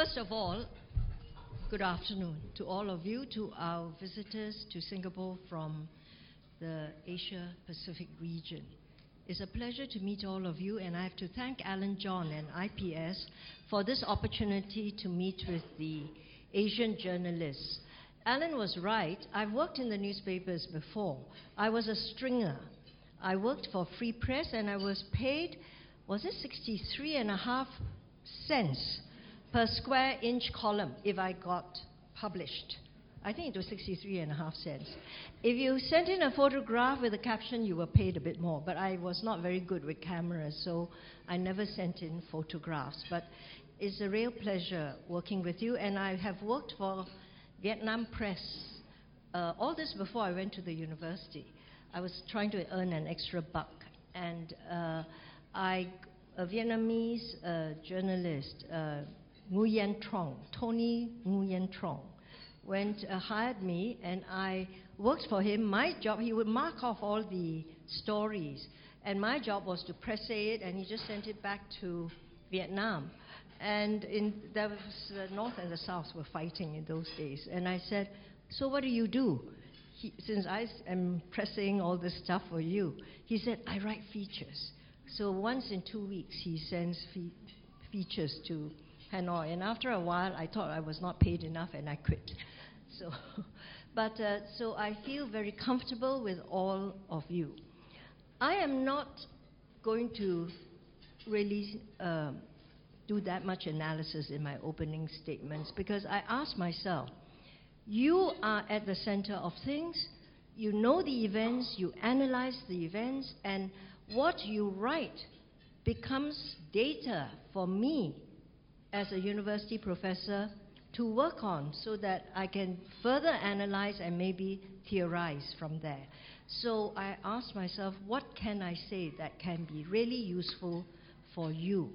First of all, good afternoon to all of you, to our visitors to Singapore from the Asia Pacific region. It's a pleasure to meet all of you, and I have to thank Alan John and IPS for this opportunity to meet with the Asian journalists. Alan was right. I've worked in the newspapers before. I was a stringer. I worked for Free Press and I was paid, was it 63 and a half cents per square inch column if I got published. I think it was 63 and a half cents. If you sent in a photograph with a caption, you were paid a bit more. But I was not very good with cameras, so I never sent in photographs. But it's a real pleasure working with you, and I have worked for Vietnam Press. Uh, all this before I went to the university. I was trying to earn an extra buck, and uh, I, a Vietnamese uh, journalist, uh, Nguyen Trong, Tony Nguyen Trong, went uh, hired me, and I worked for him. My job, he would mark off all the stories, and my job was to press it, and he just sent it back to Vietnam. And in, there was the North and the South were fighting in those days, and I said, "So what do you do?" He, since I am pressing all this stuff for you, he said, "I write features." So once in two weeks, he sends fe- features to Hanoi. And after a while, I thought I was not paid enough and I quit. So, but uh, so I feel very comfortable with all of you. I am not going to really uh, do that much analysis in my opening statements because I ask myself, you are at the center of things. You know the events, you analyze the events, and what you write becomes data for me as a university professor to work on so that I can further analyze and maybe theorize from there. So I asked myself, what can I say that can be really useful for you?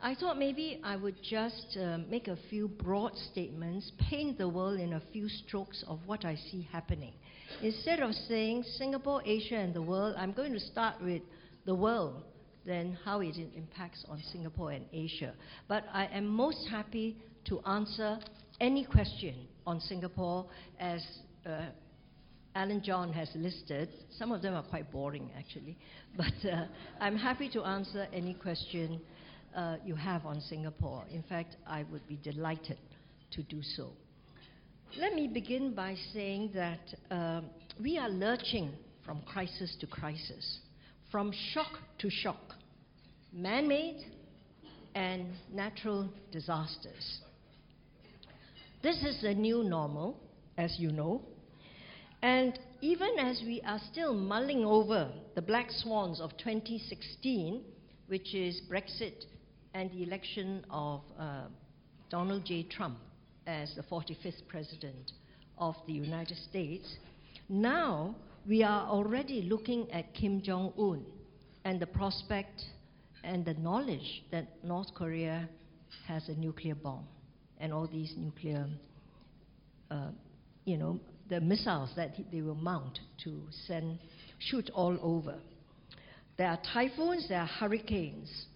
I thought maybe I would just uh, make a few broad statements, paint the world in a few strokes of what I see happening. Instead of saying Singapore, Asia, and the world, I'm going to start with the world then how it impacts on Singapore and Asia. But I am most happy to answer any question on Singapore as uh, Alan John has listed. Some of them are quite boring, actually. But uh, I'm happy to answer any question uh, you have on Singapore. In fact, I would be delighted to do so. Let me begin by saying that uh, we are lurching from crisis to crisis, from shock to shock man made and natural disasters. This is the new normal, as you know. And even as we are still mulling over the black swans of 2016, which is Brexit and the election of uh, Donald J. Trump as the 45th president of the United States, now we are already looking at Kim Jong un and the prospect and the knowledge that North Korea has a nuclear bomb and all these nuclear, uh, you know, the missiles that they will mount to send, shoot all over. There are typhoons, there are hurricanes,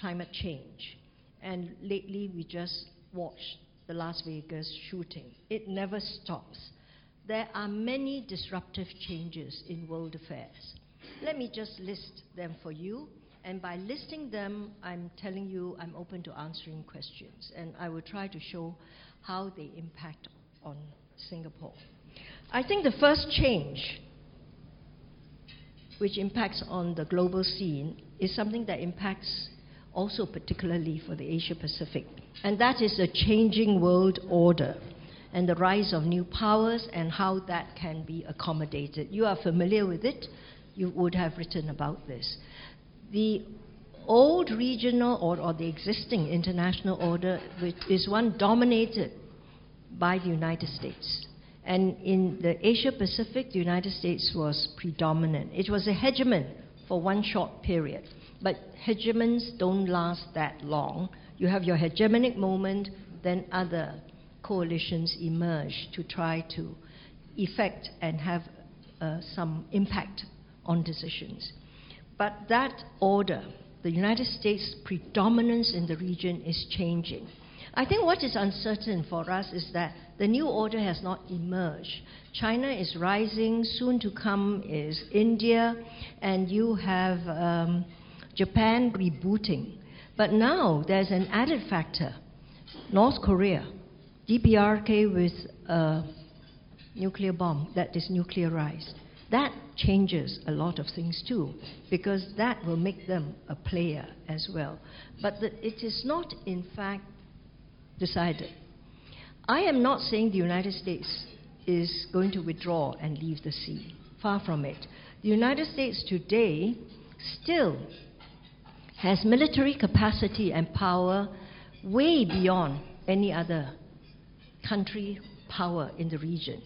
climate change. And lately we just watched the Las Vegas shooting. It never stops. There are many disruptive changes in world affairs. Let me just list them for you. And by listing them, I'm telling you I'm open to answering questions. And I will try to show how they impact on Singapore. I think the first change which impacts on the global scene is something that impacts also particularly for the Asia Pacific. And that is the changing world order and the rise of new powers and how that can be accommodated. You are familiar with it you would have written about this. The old regional or, or the existing international order is one dominated by the United States. And in the Asia Pacific, the United States was predominant. It was a hegemon for one short period. But hegemons don't last that long. You have your hegemonic moment, then other coalitions emerge to try to effect and have uh, some impact on decisions. But that order the United States' predominance in the region is changing. I think what is uncertain for us is that the new order has not emerged. China is rising, soon to come is India, and you have um, Japan rebooting. But now there's an added factor North Korea, DPRK with a nuclear bomb that is nuclearized. That changes a lot of things too, because that will make them a player as well. But the, it is not, in fact, decided. I am not saying the United States is going to withdraw and leave the sea. Far from it. The United States today still has military capacity and power way beyond any other country power in the region.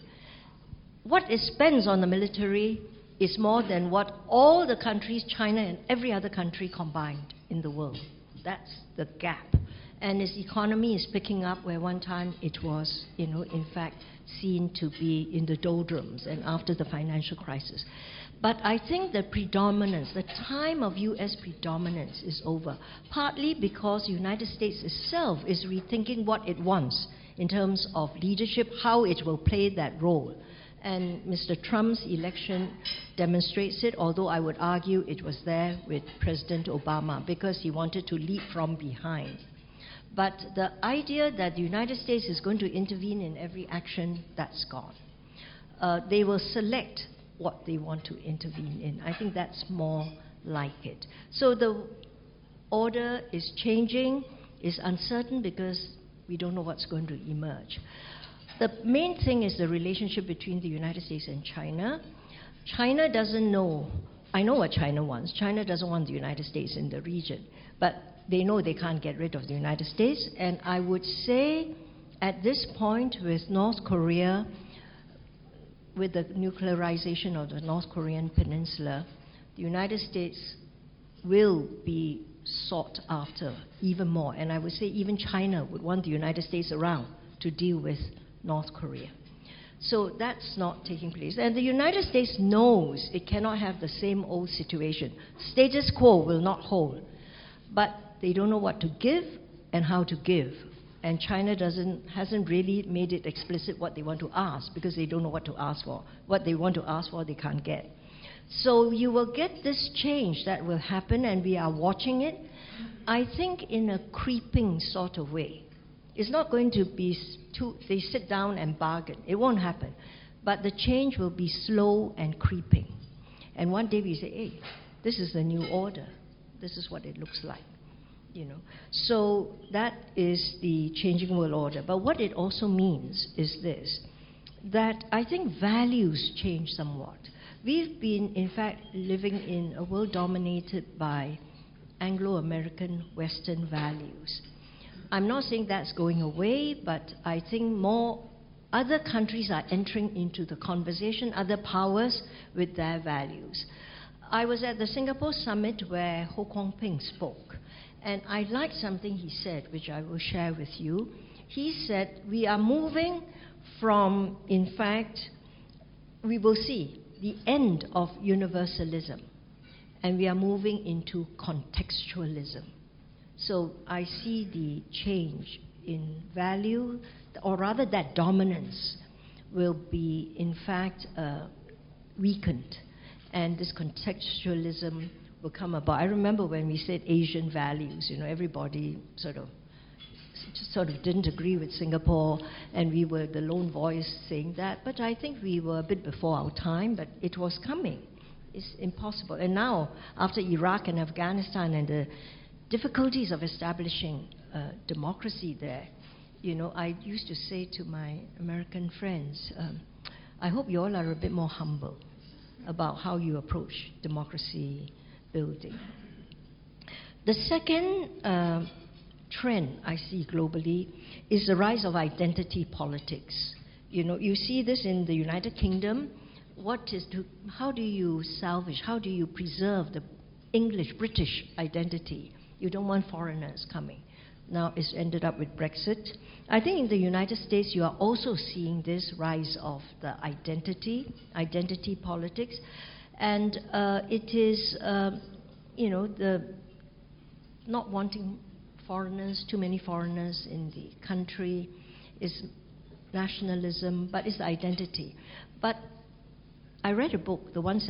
What it spends on the military is more than what all the countries, China and every other country combined in the world. That's the gap and its economy is picking up where one time it was, you know, in fact, seen to be in the doldrums and after the financial crisis. But I think the predominance, the time of U.S. predominance is over, partly because the United States itself is rethinking what it wants in terms of leadership, how it will play that role. And Mr. Trump's election demonstrates it, although I would argue it was there with President Obama because he wanted to lead from behind. But the idea that the United States is going to intervene in every action, that's gone. Uh, they will select what they want to intervene in. I think that's more like it. So the order is changing, is uncertain because we don't know what's going to emerge. The main thing is the relationship between the United States and China. China doesn't know, I know what China wants. China doesn't want the United States in the region. But they know they can't get rid of the United States. And I would say at this point, with North Korea, with the nuclearization of the North Korean peninsula, the United States will be sought after even more. And I would say even China would want the United States around to deal with North Korea. So that's not taking place. And the United States knows it cannot have the same old situation. Status quo will not hold. But they don't know what to give and how to give. And China doesn't, hasn't really made it explicit what they want to ask because they don't know what to ask for. What they want to ask for, they can't get. So you will get this change that will happen, and we are watching it, I think, in a creeping sort of way. It's not going to be too, they sit down and bargain. It won't happen. But the change will be slow and creeping. And one day we say, hey, this is the new order. This is what it looks like you know. So that is the changing world order. But what it also means is this that I think values change somewhat. We've been, in fact, living in a world dominated by Anglo American Western values. I'm not saying that's going away, but I think more other countries are entering into the conversation, other powers with their values. I was at the Singapore summit where Ho Kwon Ping spoke. And I liked something he said, which I will share with you. He said, We are moving from, in fact, we will see the end of universalism, and we are moving into contextualism. So I see the change in value, or rather, that dominance will be, in fact, uh, weakened, and this contextualism will come about. I remember when we said Asian values, you know, everybody sort of sort of didn't agree with Singapore, and we were the lone voice saying that. But I think we were a bit before our time, but it was coming. It's impossible. And now, after Iraq and Afghanistan and the difficulties of establishing uh, democracy there, you know, I used to say to my American friends, um, I hope you all are a bit more humble about how you approach democracy building. The second uh, trend I see globally is the rise of identity politics. You know, you see this in the United Kingdom. What is to, how do you salvage, how do you preserve the English, British identity? You don't want foreigners coming. Now it's ended up with Brexit. I think in the United States you are also seeing this rise of the identity, identity politics and uh, it is, uh, you know, the not wanting foreigners, too many foreigners in the country, is nationalism, but it's identity. But I read a book, The Once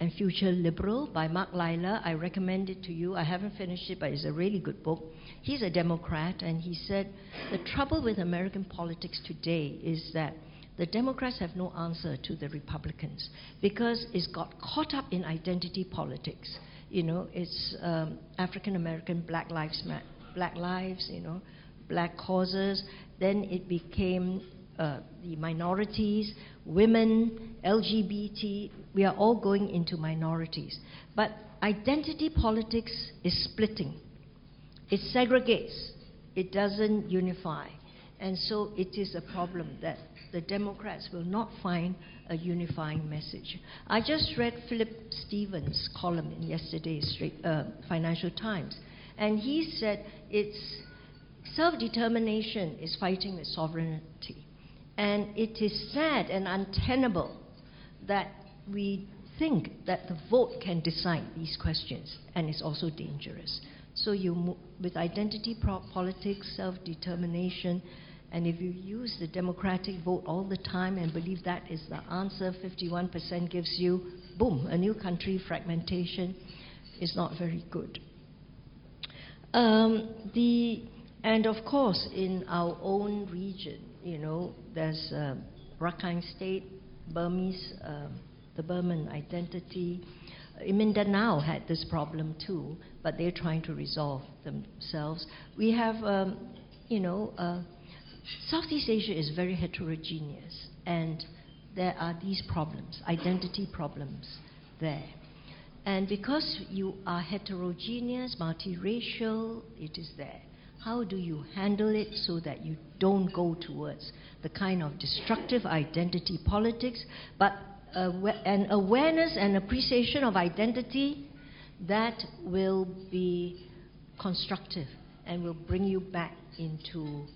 and Future Liberal by Mark Lilla. I recommend it to you. I haven't finished it, but it's a really good book. He's a Democrat, and he said the trouble with American politics today is that the Democrats have no answer to the Republicans because it's got caught up in identity politics. You know, it's um, African American, Black Lives Matter, Black lives, you know, black causes. Then it became uh, the minorities, women, LGBT. We are all going into minorities. But identity politics is splitting. It segregates. It doesn't unify. And so it is a problem that the Democrats will not find a unifying message. I just read Philip Stephens' column in yesterday's uh, Financial Times, and he said it's self-determination is fighting with sovereignty. And it is sad and untenable that we think that the vote can decide these questions, and it's also dangerous. So you, with identity politics, self-determination, and if you use the democratic vote all the time and believe that is the answer, 51% gives you, boom, a new country, fragmentation, is not very good. Um, the, and of course, in our own region, you know, there's uh, Rakhine State, Burmese, uh, the Burman identity. Mindanao had this problem too, but they're trying to resolve themselves. We have, um, you know, uh, Southeast Asia is very heterogeneous, and there are these problems, identity problems there. And because you are heterogeneous, multiracial, it is there. How do you handle it so that you don't go towards the kind of destructive identity politics, but uh, an awareness and appreciation of identity that will be constructive and will bring you back into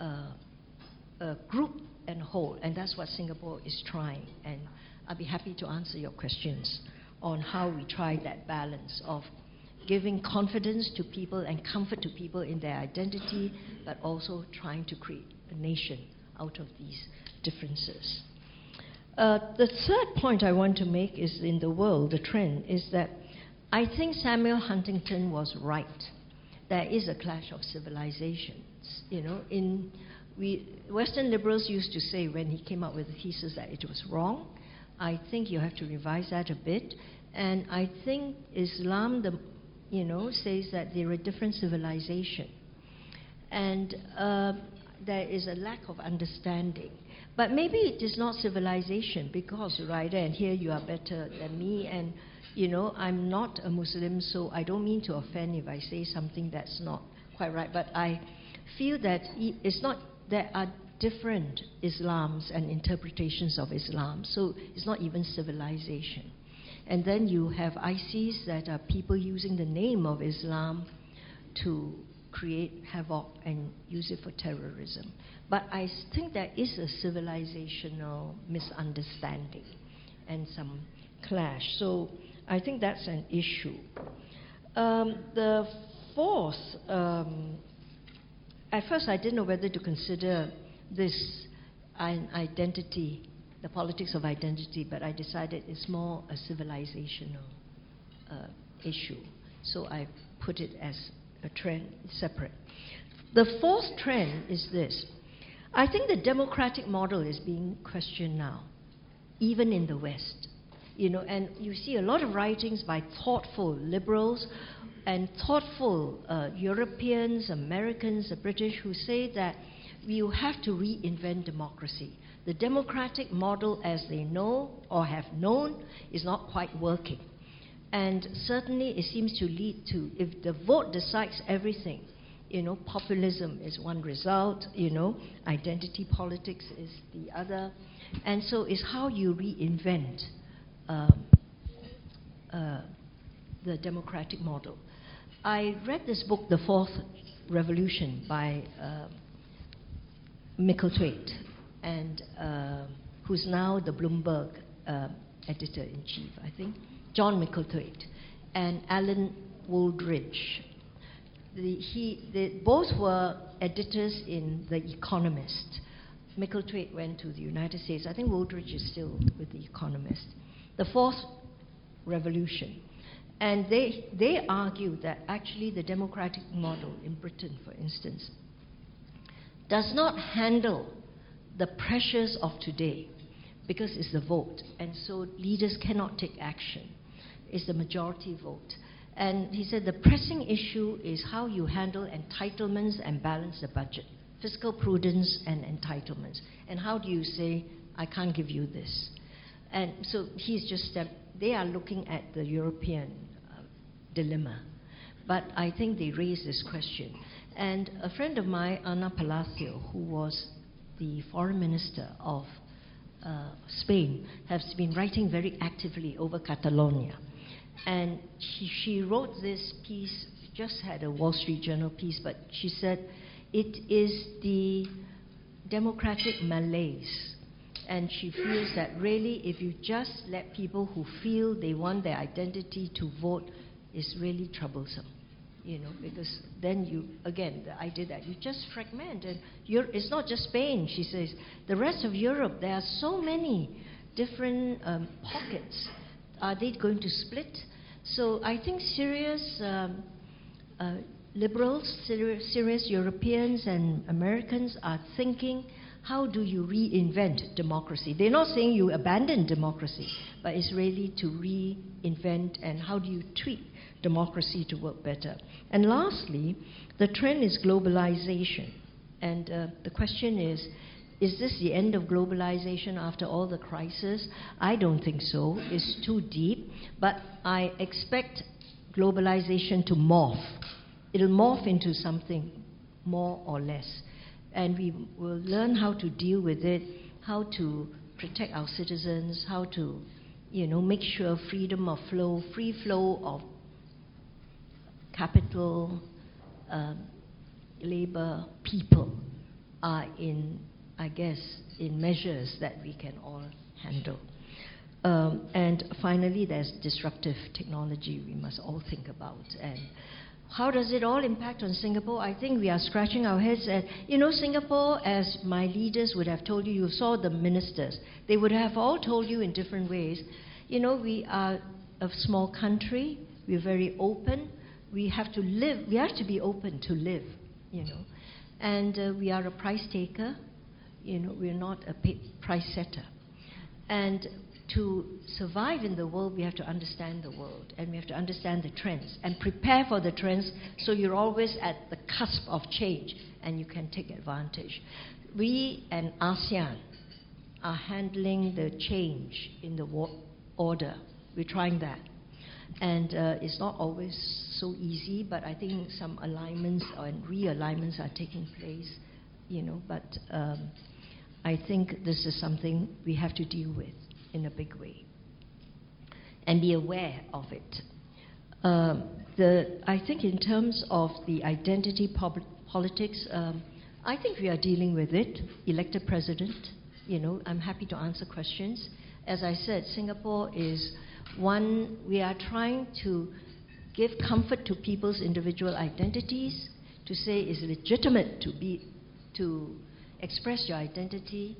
uh, a group and whole, and that's what Singapore is trying. And I'll be happy to answer your questions on how we try that balance of giving confidence to people and comfort to people in their identity, but also trying to create a nation out of these differences. Uh, the third point I want to make is in the world, the trend is that I think Samuel Huntington was right. There is a clash of civilizations. You know, in we Western liberals used to say when he came up with the thesis that it was wrong. I think you have to revise that a bit. And I think Islam, the, you know, says that they're a different civilization. And uh, there is a lack of understanding. But maybe it is not civilization because, right, and here you are better than me, and, you know, I'm not a Muslim, so I don't mean to offend if I say something that's not quite right. But I feel that it's not, there are different Islams and interpretations of Islam, so it's not even civilization. And then you have ISIS that are people using the name of Islam to create havoc and use it for terrorism. But I think there is a civilizational misunderstanding and some clash. So I think that's an issue. Um, the fourth, um, at first I didn't know whether to consider this an identity, the politics of identity, but I decided it's more a civilizational uh, issue. So I put it as a trend separate. The fourth trend is this. I think the democratic model is being questioned now, even in the West. You know, and you see a lot of writings by thoughtful liberals and thoughtful uh, Europeans, Americans, the British, who say that we have to reinvent democracy. The democratic model, as they know or have known, is not quite working. And certainly it seems to lead to, if the vote decides everything, you know, populism is one result, you know, identity politics is the other. And so it's how you reinvent um, uh, the democratic model. I read this book, The Fourth Revolution, by uh, Micklethwait, and uh, who's now the Bloomberg uh, editor in chief, I think. John Micklethwait, and Alan Wooldridge. the, he, both were editors in The Economist. Micklethwait went to the United States. I think Wooldridge is still with The Economist. The fourth revolution. And they, they argue that actually the democratic model in Britain, for instance, does not handle the pressures of today because it's the vote. And so leaders cannot take action. It's the majority vote. And he said the pressing issue is how you handle entitlements and balance the budget, fiscal prudence and entitlements. And how do you say, I can't give you this? And so he's just stepped, they are looking at the European uh, dilemma. But I think they raise this question. And a friend of mine, Ana Palacio, who was the foreign minister of uh, Spain, has been writing very actively over Catalonia. And she, she wrote this piece, just had a Wall Street Journal piece, but she said it is the democratic malaise. And she feels that really, if you just let people who feel they want their identity to vote, is really troublesome. You know, because then you, again, the idea that you just fragment. And it's not just Spain, she says. The rest of Europe, there are so many different um, pockets. Are they going to split? So I think serious um, uh, liberals, serious, serious Europeans and Americans are thinking how do you reinvent democracy? They're not saying you abandon democracy, but it's really to reinvent and how do you tweak democracy to work better. And lastly, the trend is globalization. And uh, the question is is this the end of globalization after all the crisis? I don't think so. It's too deep. But I expect globalization to morph. It'll morph into something more or less. And we will learn how to deal with it, how to protect our citizens, how to you know, make sure freedom of flow, free flow of capital, uh, labor, people are in I guess, in measures that we can all handle. Um, and finally, there's disruptive technology we must all think about. And how does it all impact on Singapore? I think we are scratching our heads. And you know, Singapore, as my leaders would have told you, you saw the ministers. They would have all told you in different ways. You know, we are a small country. We're very open. We have to live. We have to be open to live. You know, and uh, we are a price taker you know, we're not a price setter. And to survive in the world, we have to understand the world and we have to understand the trends and prepare for the trends so you're always at the cusp of change and you can take advantage. We and ASEAN are handling the change in the order. We're trying that. And uh, it's not always so easy, but I think some alignments and realignments are taking place, you know, but. Um, I think this is something we have to deal with in a big way and be aware of it. Um, the, I think, in terms of the identity politics, um, I think we are dealing with it. Elected president, you know, I'm happy to answer questions. As I said, Singapore is one, we are trying to give comfort to people's individual identities, to say it's legitimate to be, to express your identity,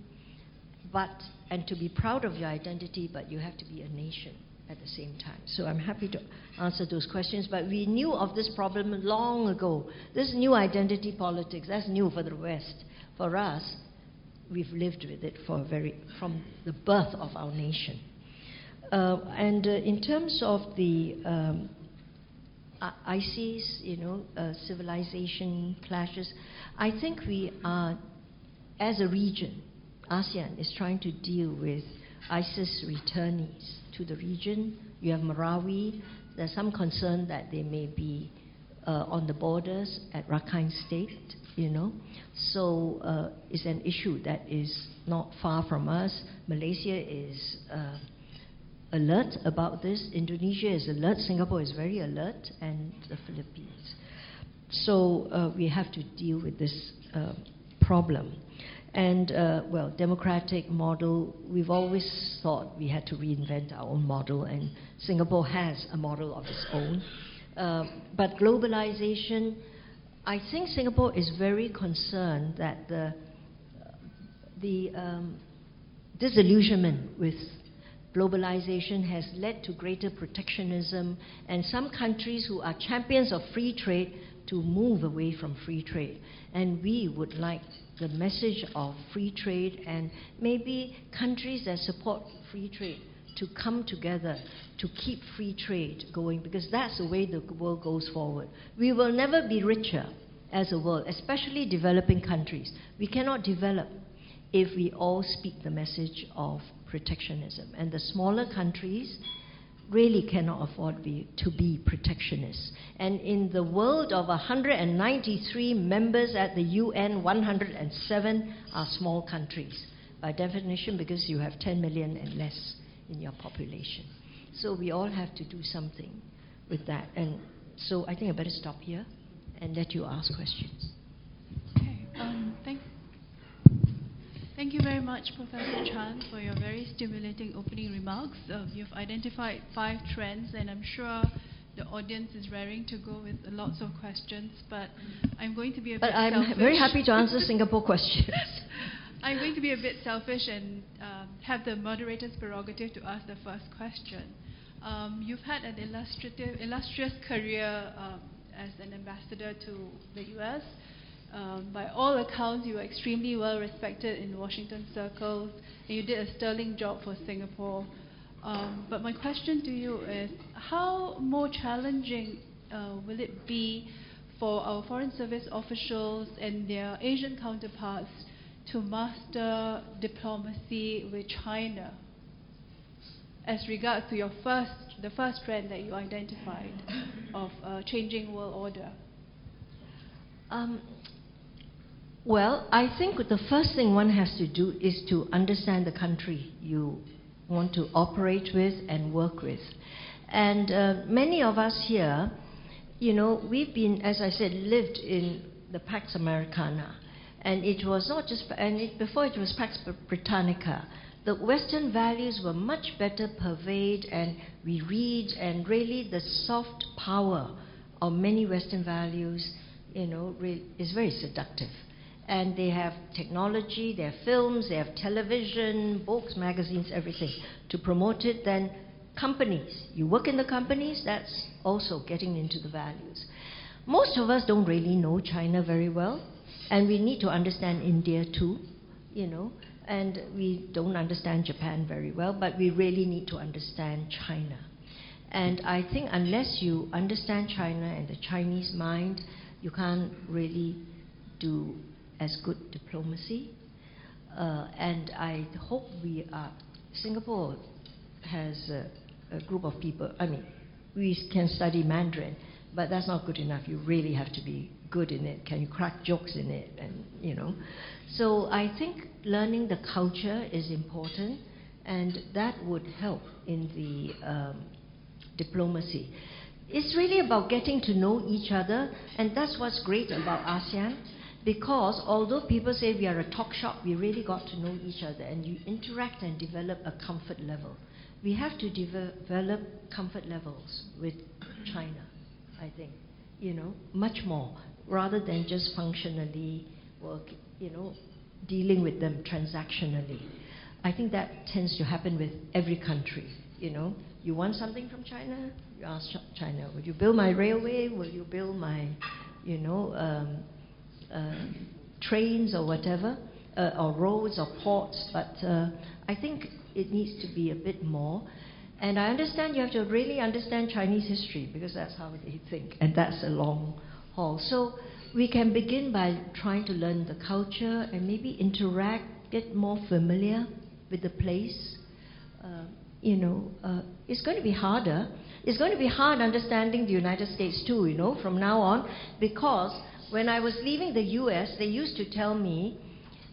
but and to be proud of your identity, but you have to be a nation at the same time. So I'm happy to answer those questions. But we knew of this problem long ago. This new identity politics, that's new for the West. For us, we've lived with it for very from the birth of our nation. Uh, and uh, in terms of the um, ISIS, you know, uh, civilization clashes, I think we are as a region, ASEAN is trying to deal with ISIS returnees to the region. You have Marawi. There's some concern that they may be uh, on the borders at Rakhine State, you know. So uh, it's an issue that is not far from us. Malaysia is uh, alert about this. Indonesia is alert. Singapore is very alert, and the Philippines. So uh, we have to deal with this uh, problem. And, uh, well, democratic model, we've always thought we had to reinvent our own model, and Singapore has a model of its own. Uh, but globalization, I think Singapore is very concerned that the, the um, disillusionment with globalization has led to greater protectionism, and some countries who are champions of free trade to move away from free trade. And we would like the message of free trade and maybe countries that support free trade to come together to keep free trade going because that's the way the world goes forward. We will never be richer as a world, especially developing countries. We cannot develop if we all speak the message of protectionism. And the smaller countries really cannot afford be, to be protectionists. And in the world of 193 members at the UN, 107 are small countries. By definition, because you have 10 million and less in your population. So we all have to do something with that. And so I think I better stop here and let you ask questions. Okay. Um, thank, thank you very much, Professor Chan, for your very stimulating opening remarks. Uh, you've identified five trends, and I'm sure the audience is raring to go with lots of questions, but I'm going to be a but bit I'm selfish. very happy to answer Singapore questions. I'm going to be a bit selfish and um, have the moderator's prerogative to ask the first question. Um, you've had an illustrative, illustrious career um, as an ambassador to the U.S. Um, by all accounts, you were extremely well respected in Washington circles, and you did a sterling job for Singapore. Um, but my question to you is, how more challenging uh, will it be for our foreign service officials and their Asian counterparts to master diplomacy with China as regards to your first, the first trend that you identified of uh, changing world order? Um, well, I think the first thing one has to do is to understand the country you want to operate with and work with. And uh, many of us here, you know, we've been, as I said, lived in the Pax Americana. And it was not just, and it, before it was Pax Britannica, the Western values were much better purveyed, and we read, and really the soft power of many Western values, you know, is very seductive. And they have technology, they have films, they have television, books, magazines, everything to promote it. Then companies, you work in the companies, that's also getting into the values. Most of us don't really know China very well. And we need to understand India too, you know. And we don't understand Japan very well, but we really need to understand China. And I think unless you understand China and the Chinese mind, you can't really do as good diplomacy. Uh, and I hope we are, Singapore has a, a group of people, I mean, we can study Mandarin, but that's not good enough. You really have to be good in it? Can you crack jokes in it? And you know, so I think learning the culture is important, and that would help in the um, diplomacy. It's really about getting to know each other, and that's what's great about ASEAN. Because although people say we are a talk shop, we really got to know each other, and you interact and develop a comfort level. We have to develop comfort levels with China, I think, you know, much more rather than just functionally work, you know, dealing with them transactionally. I think that tends to happen with every country. You know, you want something from China, you ask China, will you build my railway? Will you build my, you know, um, uh, trains or whatever, uh, or roads or ports? But uh, I think it needs to be a bit more. And I understand you have to really understand Chinese history because that's how they think, and that's a long haul. So we can begin by trying to learn the culture and maybe interact, get more familiar with the place. Uh, you know, uh, it's going to be harder. It's going to be hard understanding the United States too, you know, from now on, because when I was leaving the US, they used to tell me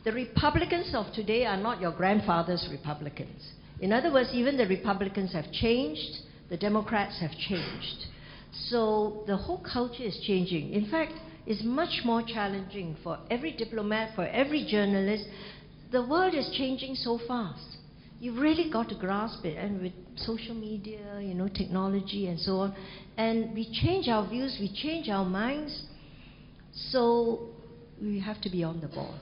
the Republicans of today are not your grandfather's Republicans. In other words, even the Republicans have changed, the Democrats have changed. So the whole culture is changing. In fact, it's much more challenging for every diplomat, for every journalist. The world is changing so fast. You've really got to grasp it. And with social media, you know, technology and so on, and we change our views, we change our minds So we have to be on the ball.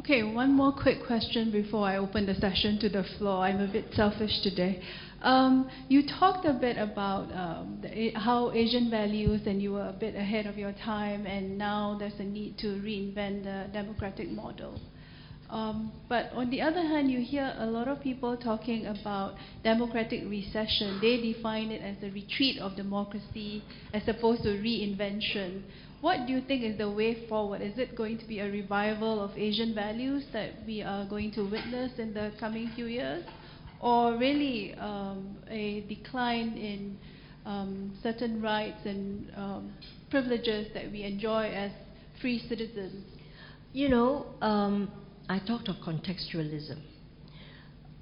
Okay, one more quick question before I open the session to the floor. I'm a bit selfish today. Um, you talked a bit about um, the, how Asian values, and you were a bit ahead of your time, and now there's a need to reinvent the democratic model. Um, but on the other hand, you hear a lot of people talking about democratic recession. They define it as a retreat of democracy as opposed to reinvention. What do you think is the way forward? Is it going to be a revival of Asian values that we are going to witness in the coming few years? Or really um, a decline in um, certain rights and um, privileges that we enjoy as free citizens? You know, um, I talked of contextualism.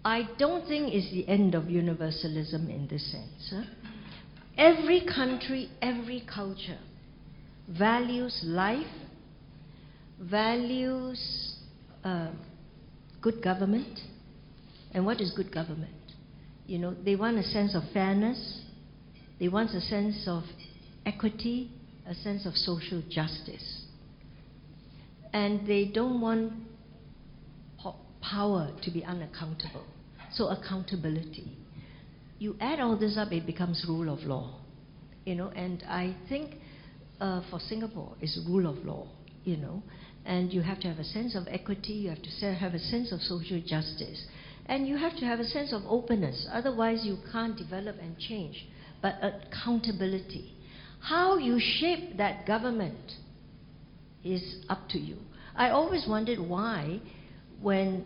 I don't think it's the end of universalism in this sense. Huh? Every country, every culture values life, values uh, good government. And what is good government? You know, they want a sense of fairness, they want a sense of equity, a sense of social justice. And they don't want power to be unaccountable. So, accountability. You add all this up, it becomes rule of law. You know, and I think uh, for Singapore is rule of law, you know, and you have to have a sense of equity, you have to have a sense of social justice, and you have to have a sense of openness. Otherwise, you can't develop and change. But accountability. How you shape that government is up to you. I always wondered why, when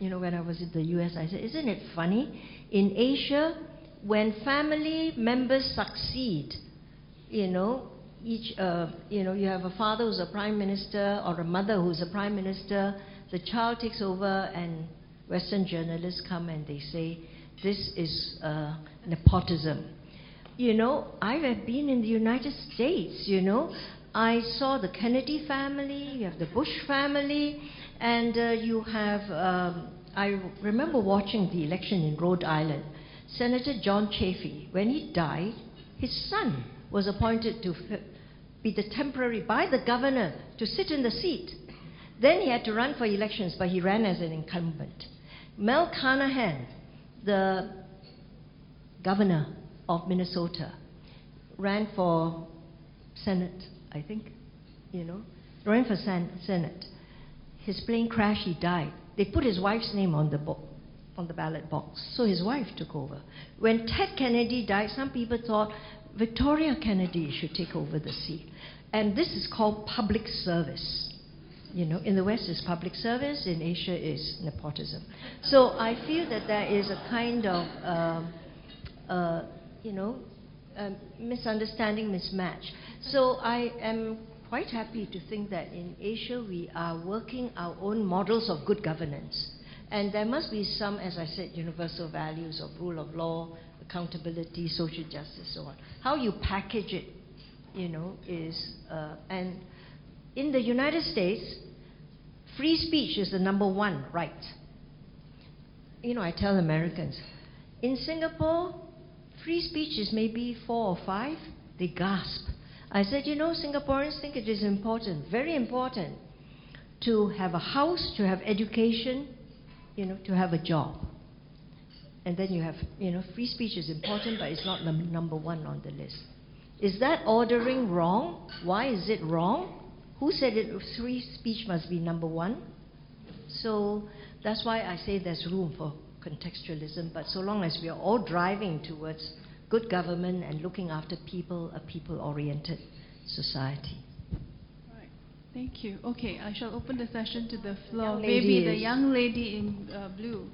you know, when I was in the US, I said, isn't it funny? In Asia, when family members succeed, you know, each, uh, you know, you have a father who's a prime minister or a mother who's a prime minister, the child takes over, and Western journalists come and they say, this is uh, nepotism. You know, I have been in the United States, you know. I saw the Kennedy family, you have the Bush family, and uh, you have, um, I remember watching the election in Rhode Island. Senator John Chafee, when he died, his son was appointed to be the temporary by the governor to sit in the seat. Then he had to run for elections, but he ran as an incumbent. Mel Carnahan, the governor of Minnesota, ran for Senate, I think, you know, ran for Senate. His plane crashed, he died. They put his wife's name on the book, on the ballot box, so his wife took over. When Ted Kennedy died, some people thought, Victoria Kennedy should take over the seat. And this is called public service. You know, in the West is public service, in Asia is nepotism. So I feel that there is a kind of, uh, uh, you know, misunderstanding, mismatch. So I am quite happy to think that in Asia we are working our own models of good governance. And there must be some, as I said, universal values of rule of law, accountability, social justice, so on. How you package it, you know, is, uh, and in the United States, free speech is the number one right. You know, I tell Americans, in Singapore, free speech is maybe four or five. They gasp. I said, you know, Singaporeans think it is important, very important, to have a house, to have education, you know, to have a job. And then you have, you know, free speech is important, but it's not num- number one on the list. Is that ordering wrong? Why is it wrong? Who said it, free speech must be number one? So that's why I say there's room for contextualism, but so long as we are all driving towards good government and looking after people, a people oriented society. Right. Thank you. Okay, I shall open the session to the floor. Maybe the young lady in uh, blue.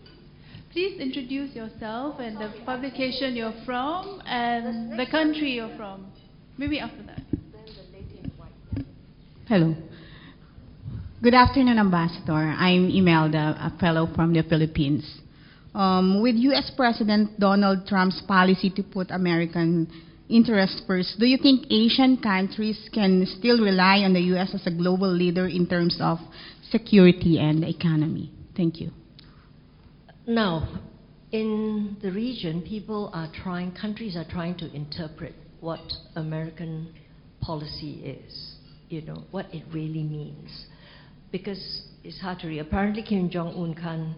Please introduce yourself and the publication you're from and the country you're from. Maybe after that. Hello. Good afternoon, Ambassador. I'm Imelda, a fellow from the Philippines. Um, with U.S. President Donald Trump's policy to put American interests first, do you think Asian countries can still rely on the U.S. as a global leader in terms of security and the economy? Thank you. Now, in the region, people are trying, countries are trying to interpret what American policy is, you know, what it really means. Because it's hard to read. Apparently, Kim Jong un can't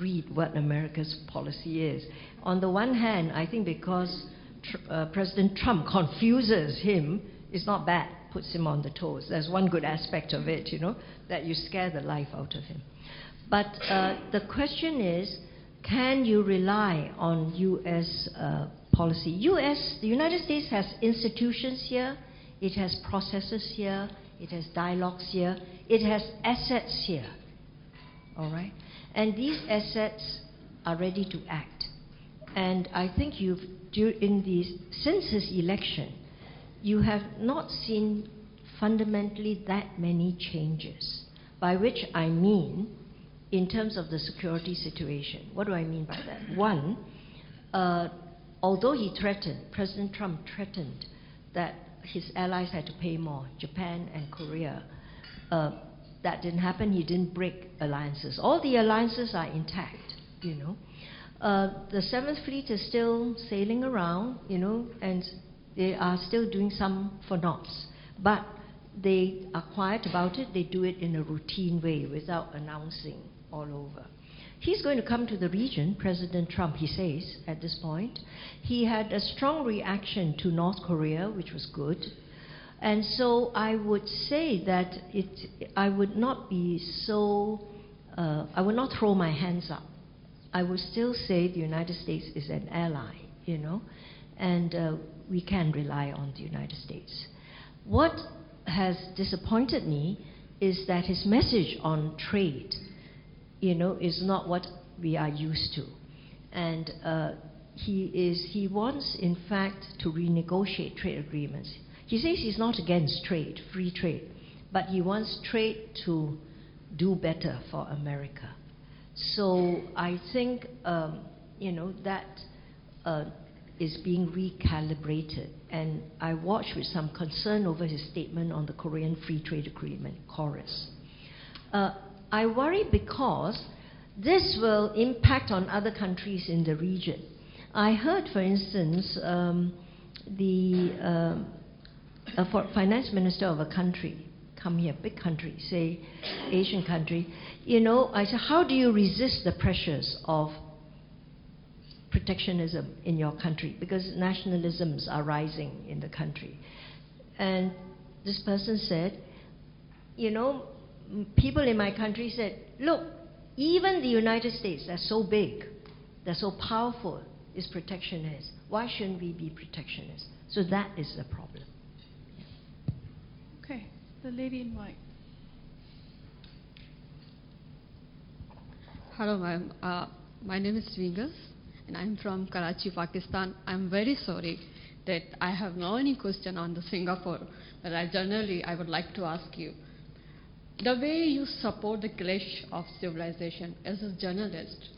read what America's policy is. On the one hand, I think because tr- uh, President Trump confuses him, it's not bad, puts him on the toes. There's one good aspect of it, you know, that you scare the life out of him. But uh, the question is can you rely on U.S. Uh, policy? U.S., the United States has institutions here, it has processes here, it has dialogues here, it has assets here. All right? And these assets are ready to act. And I think you've, in the, since his election, you have not seen fundamentally that many changes. By which I mean, in terms of the security situation. What do I mean by that? One, uh, although he threatened, President Trump threatened that his allies had to pay more, Japan and Korea. Uh, that didn't happen. He didn't break alliances. All the alliances are intact, you know. Uh, the Seventh Fleet is still sailing around, you know, and they are still doing some FONOPs. But they are quiet about it. They do it in a routine way without announcing all over. He's going to come to the region, President Trump, he says, at this point. He had a strong reaction to North Korea, which was good. And so I would say that it, I would not be so, uh, I would not throw my hands up. I would still say the United States is an ally, you know, and uh, we can rely on the United States. What has disappointed me is that his message on trade you know, is not what we are used to. And uh, he, is, he wants, in fact, to renegotiate trade agreements. He says he's not against trade, free trade, but he wants trade to do better for America. So I think, um, you know, that uh, is being recalibrated. And I watch with some concern over his statement on the Korean Free Trade Agreement, KORUS. Uh, I worry because this will impact on other countries in the region. I heard, for instance, um, the uh, finance minister of a country come here, big country, say Asian country, you know, I said, how do you resist the pressures of protectionism in your country? Because nationalisms are rising in the country. And this person said, you know, people in my country said, look, even the United States, that's so big, that's so powerful, is protectionist. Why shouldn't we be protectionist? So that is the problem. Okay, the lady in white. Hello, ma'am. Uh, my name is Vingas, and I'm from Karachi, Pakistan. I'm very sorry that I have no any question on the Singapore, but I generally I would like to ask you the way you support the clash of civilization as a journalist,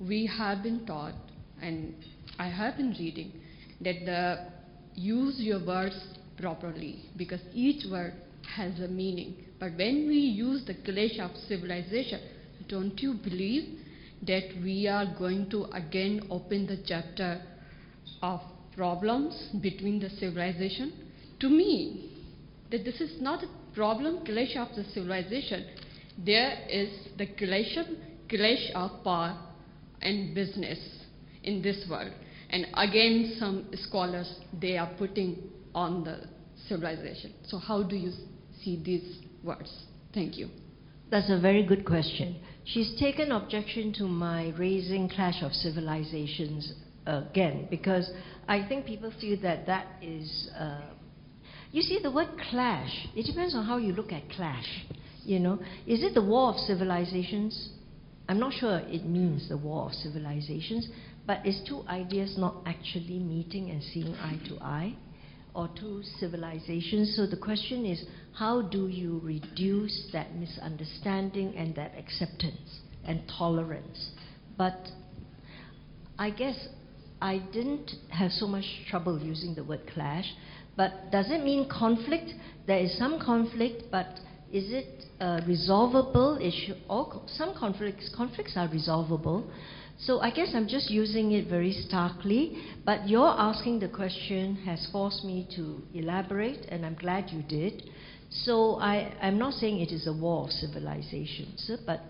we have been taught, and I have been reading, that the use your words properly because each word has a meaning. But when we use the clash of civilization, don't you believe that we are going to again open the chapter of problems between the civilization? To me, that this is not a problem, clash of the civilization. There is the clash, clash of power and business in this world. And again, some scholars, they are putting on the civilization. So how do you see these words? Thank you. That's a very good question. She's taken objection to my raising clash of civilizations again because I think people feel that that is uh, you see, the word clash, it depends on how you look at clash. You know, is it the war of civilizations? I'm not sure it means the war of civilizations, but is two ideas not actually meeting and seeing eye to eye? Or two civilizations? So the question is, how do you reduce that misunderstanding and that acceptance and tolerance? But I guess I didn't have so much trouble using the word clash but does it mean conflict? There is some conflict, but Is it a resolvable issue? All, some conflicts, conflicts are resolvable. So I guess I'm just using it very starkly, but your asking the question has forced me to elaborate, and I'm glad you did. So I, I'm not saying it is a war of civilizations, but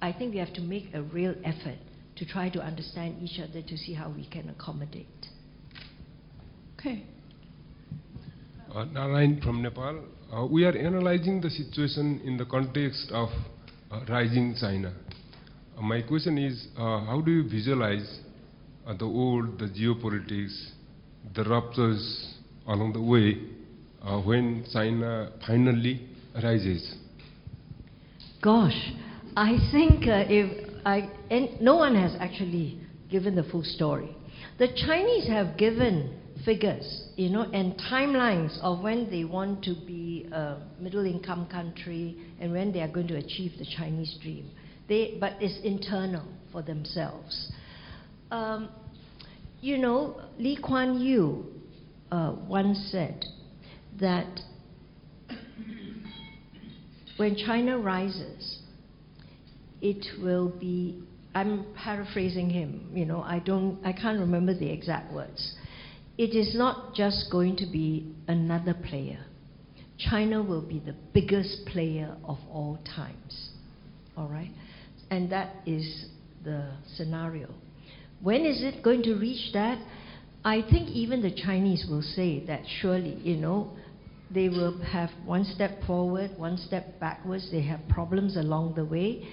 I think we have to make a real effort to try to understand each other to see how we can accommodate. Okay. Uh, Narayan from Nepal. Uh, we are analyzing the situation in the context of uh, rising China. Uh, my question is uh, how do you visualize uh, the world, the geopolitics, the ruptures along the way when China finally rises? Gosh, I think if I, no one has actually given the full story. The Chinese have given figures, you know, and timelines of when they want to be a middle income country and when they are going to achieve the Chinese dream. They, but it's internal for themselves. Um, you know, Lee Kuan Yew uh, once said that when China rises, it will be I'm paraphrasing him, you know, I don't I can't remember the exact words. It is not just going to be another player. China will be the biggest player of all times. All right? And that is the scenario. When is it going to reach that? I think even the Chinese will say that surely, you know, they will have one step forward, one step backwards. They have problems along the way,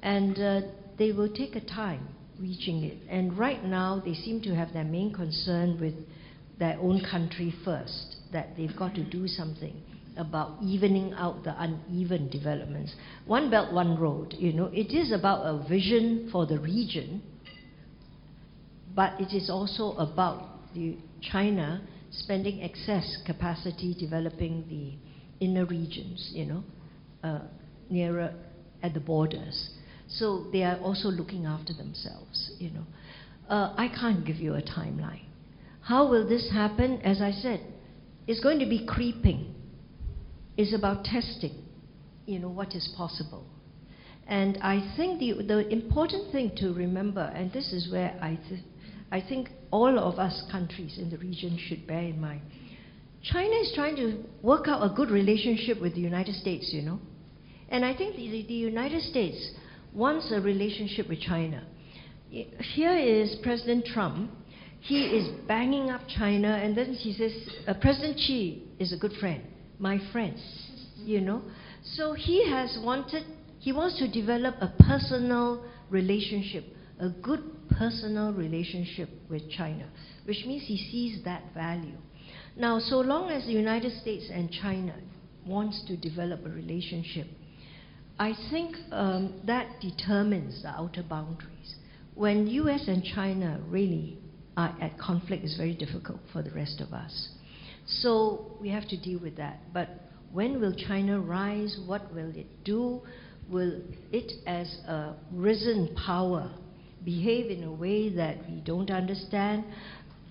and uh, they will take a time reaching it. And right now, they seem to have their main concern with their own country first, that they've got to do something about evening out the uneven developments. One Belt, One Road, you know, it is about a vision for the region, but it is also about China spending excess capacity developing the inner regions, you know, uh, nearer at the borders. So they are also looking after themselves, you know. Uh, I can't give you a timeline. How will this happen? As I said, it's going to be creeping. It's about testing, you know, what is possible. And I think the, the important thing to remember, and this is where I, th- I think all of us countries in the region should bear in mind, China is trying to work out a good relationship with the United States, you know. And I think the, the United States wants a relationship with China. Here is President Trump he is banging up China, and then he says, uh, President Xi is a good friend, my friend, you know. So he has wanted, he wants to develop a personal relationship, a good personal relationship with China, which means he sees that value. Now, so long as the United States and China wants to develop a relationship, I think um, that determines the outer boundaries. When U.S. and China really Uh, are at conflict is very difficult for the rest of us. So we have to deal with that. But when will China rise? What will it do? Will it, as a risen power, behave in a way that we don't understand?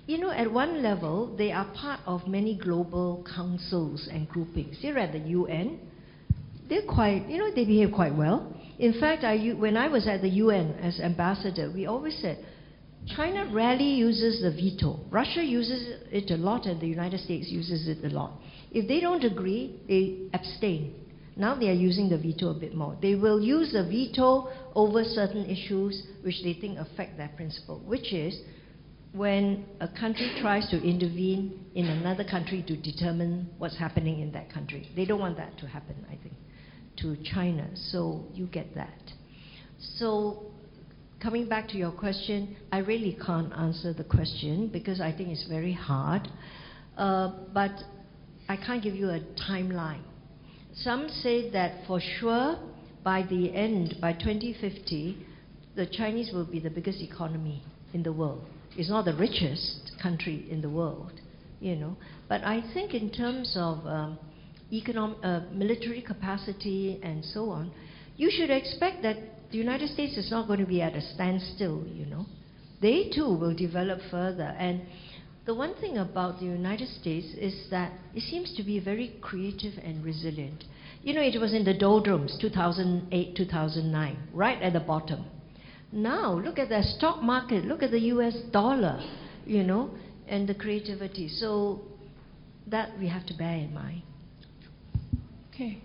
You know, at one level, they are part of many global councils and groupings. They're at the UN. They're quite, you know, they behave quite well. In fact, I, when I was at the UN as ambassador, we always said, China rarely uses the veto. Russia uses it a lot, and the United States uses it a lot. If they don't agree, they abstain. Now they are using the veto a bit more. They will use the veto over certain issues which they think affect their principle, which is when a country tries to intervene in another country to determine what's happening in that country. They don't want that to happen, I think, to China. So you get that. So coming back to your question, I really can't answer the question because I think it's very hard. Uh, but I can't give you a timeline. Some say that for sure by the end, by 2050, the Chinese will be the biggest economy in the world. It's not the richest country in the world, you know. But I think in terms of um, economic, uh, military capacity and so on, you should expect that the United States is not going to be at a standstill, you know. They too will develop further. And the one thing about the United States is that it seems to be very creative and resilient. You know, it was in the doldrums 2008, 2009, right at the bottom. Now, look at the stock market, look at the US dollar, you know, and the creativity. So that we have to bear in mind. Okay.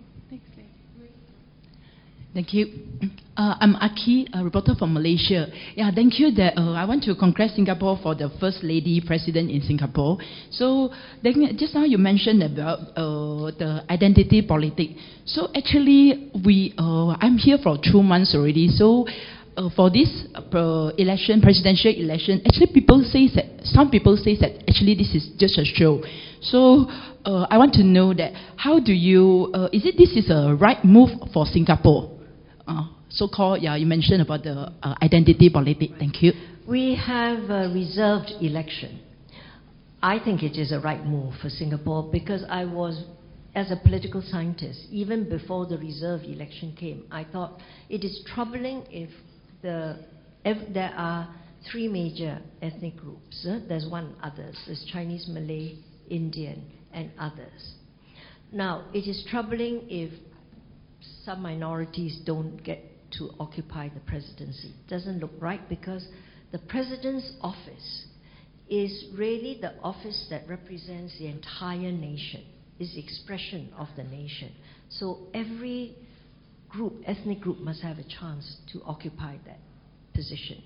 Thank you. Uh, I'm Aki, a reporter from Malaysia. Yeah, thank you. That uh, I want to congratulate Singapore for the first lady president in Singapore. So then, just now you mentioned about uh, the identity politics. So actually, we uh, I'm here for two months already. So. Uh, for this uh, election, presidential election, actually people say that some people say that actually this is just a show. So uh, I want to know that how do you uh, is it this is a right move for Singapore? Uh, so-called, yeah, you mentioned about the uh, identity politics. Thank you. We have a reserved election. I think it is a right move for Singapore because I was, as a political scientist, even before the reserved election came, I thought it is troubling if the, if there are three major ethnic groups. Uh, there's one others. There's Chinese, Malay, Indian, and others. Now, it is troubling if some minorities don't get to occupy the presidency. It doesn't look right because the president's office is really the office that represents the entire nation, is the expression of the nation. So every group, ethnic group, must have a chance to occupy that position.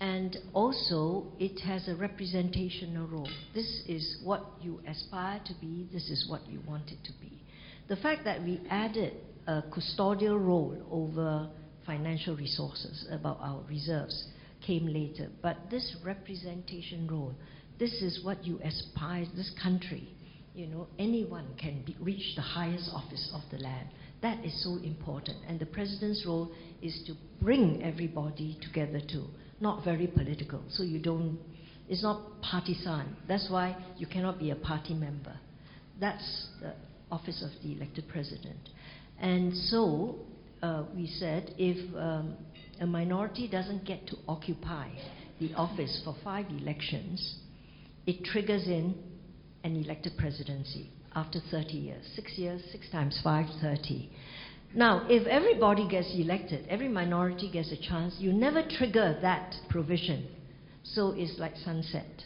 And also, it has a representational role. This is what you aspire to be, this is what you want it to be. The fact that we added a custodial role over financial resources, about our reserves, came later. But this representation role, this is what you aspire, this country, you know, anyone can be, reach the highest office of the land. That is so important. And the president's role is to bring everybody together too, not very political. So you don't, it's not partisan. That's why you cannot be a party member. That's the office of the elected president. And so uh, we said if um, a minority doesn't get to occupy the office for five elections, it triggers in an elected presidency after 30 years. Six years, six times five, 30. Now, if everybody gets elected, every minority gets a chance, you never trigger that provision. So it's like sunset.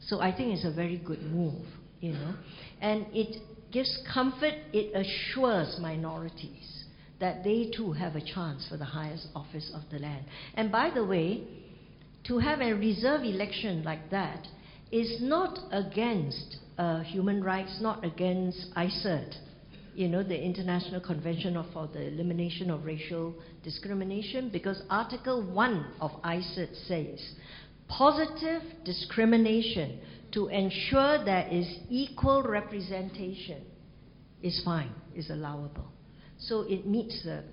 So I think it's a very good move, you know. And it gives comfort, it assures minorities that they too have a chance for the highest office of the land. And by the way, to have a reserve election like that is not against uh, human rights, not against ICERD, you know, the International Convention for the Elimination of Racial Discrimination, because Article 1 of ICERD says positive discrimination to ensure there is equal representation is fine, is allowable. So it meets the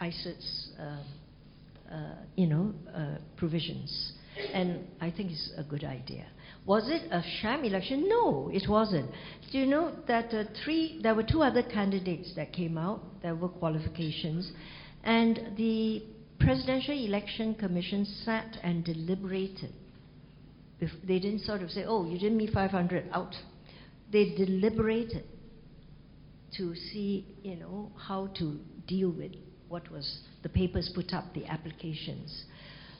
ICERD's, uh, uh, you know, uh, provisions. And I think it's a good idea. Was it a sham election? No, it wasn't. Do you know that uh, three, there were two other candidates that came out, there were qualifications, and the Presidential Election Commission sat and deliberated they didn't sort of say, oh, you didn't meet 500, out. They deliberated to see, you know, how to deal with what was the papers put up, the applications.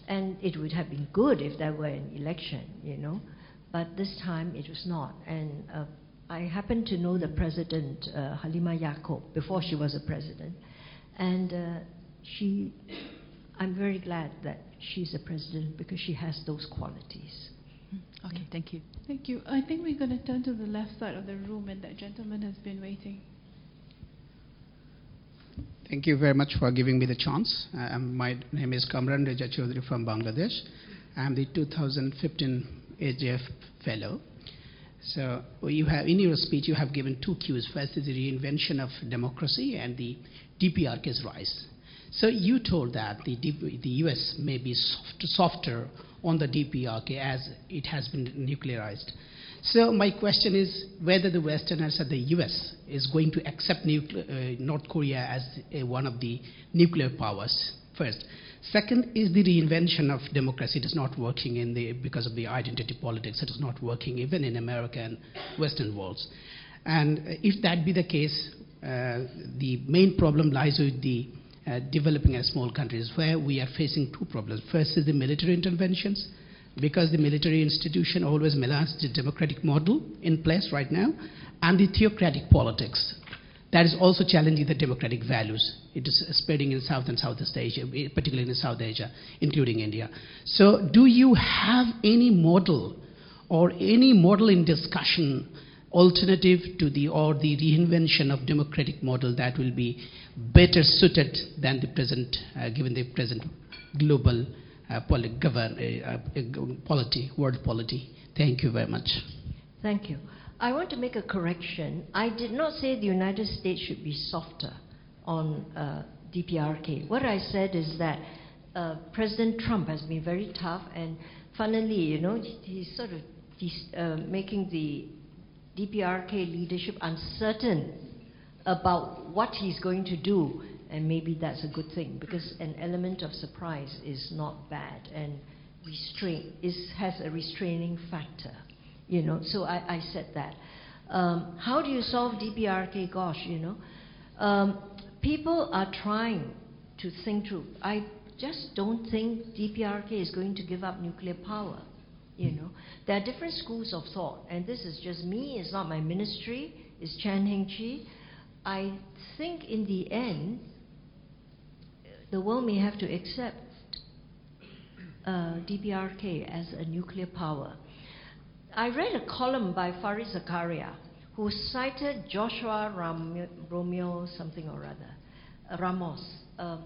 And it would have been good if there were an election, you know, but this time it was not. And uh, I happen to know the president, uh, Halimah Yacob, before she was a president. And uh, she, I'm very glad that she's a president because she has those qualities. Okay, thank you. Thank you. I think we're going to turn to the left side of the room, and that gentleman has been waiting. Thank you very much for giving me the chance. Uh, my name is Kamran Reza Chaudhry from Bangladesh. I'm the 2015 AJF Fellow. So you have, in your speech, you have given two cues. First is the reinvention of democracy and the DPRK's rise. So you told that the, the U.S. may be soft, softer on the DPRK as it has been nuclearized. So my question is whether the Westerners or the U.S. is going to accept uh, North Korea as one of the nuclear powers first. Second is the reinvention of democracy. It is not working in the, because of the identity politics. It is not working even in America and Western worlds. And if that be the case, uh, the main problem lies with the uh, developing and small countries, where we are facing two problems. First is the military interventions, because the military institution always maligns the democratic model in place right now, and the theocratic politics. That is also challenging the democratic values. It is spreading in South and Southeast Asia, particularly in South Asia, including India. So, do you have any model or any model in discussion alternative to the or the reinvention of democratic model that will be better suited than the present, uh, given the present global uh, poly- govern, uh, uh, polity, world polity. Thank you very much. Thank you. I want to make a correction. I did not say the United States should be softer on uh, DPRK. What I said is that uh, President Trump has been very tough, and funnily, you know, he's sort of uh, making the DPRK leadership uncertain about what he's going to do, and maybe that's a good thing because an element of surprise is not bad, and restraint is, has a restraining factor. You know, so I, I said that. Um, how do you solve DPRK? Gosh, you know, um, people are trying to think through. I just don't think DPRK is going to give up nuclear power. You know, there are different schools of thought, and this is just me. It's not my ministry. It's Chan Heng Chee. I think in the end, the world may have to accept uh, DPRK as a nuclear power. I read a column by Fareed Zakaria who cited Joshua Ram- Romeo something or other, uh, Ramos, uh,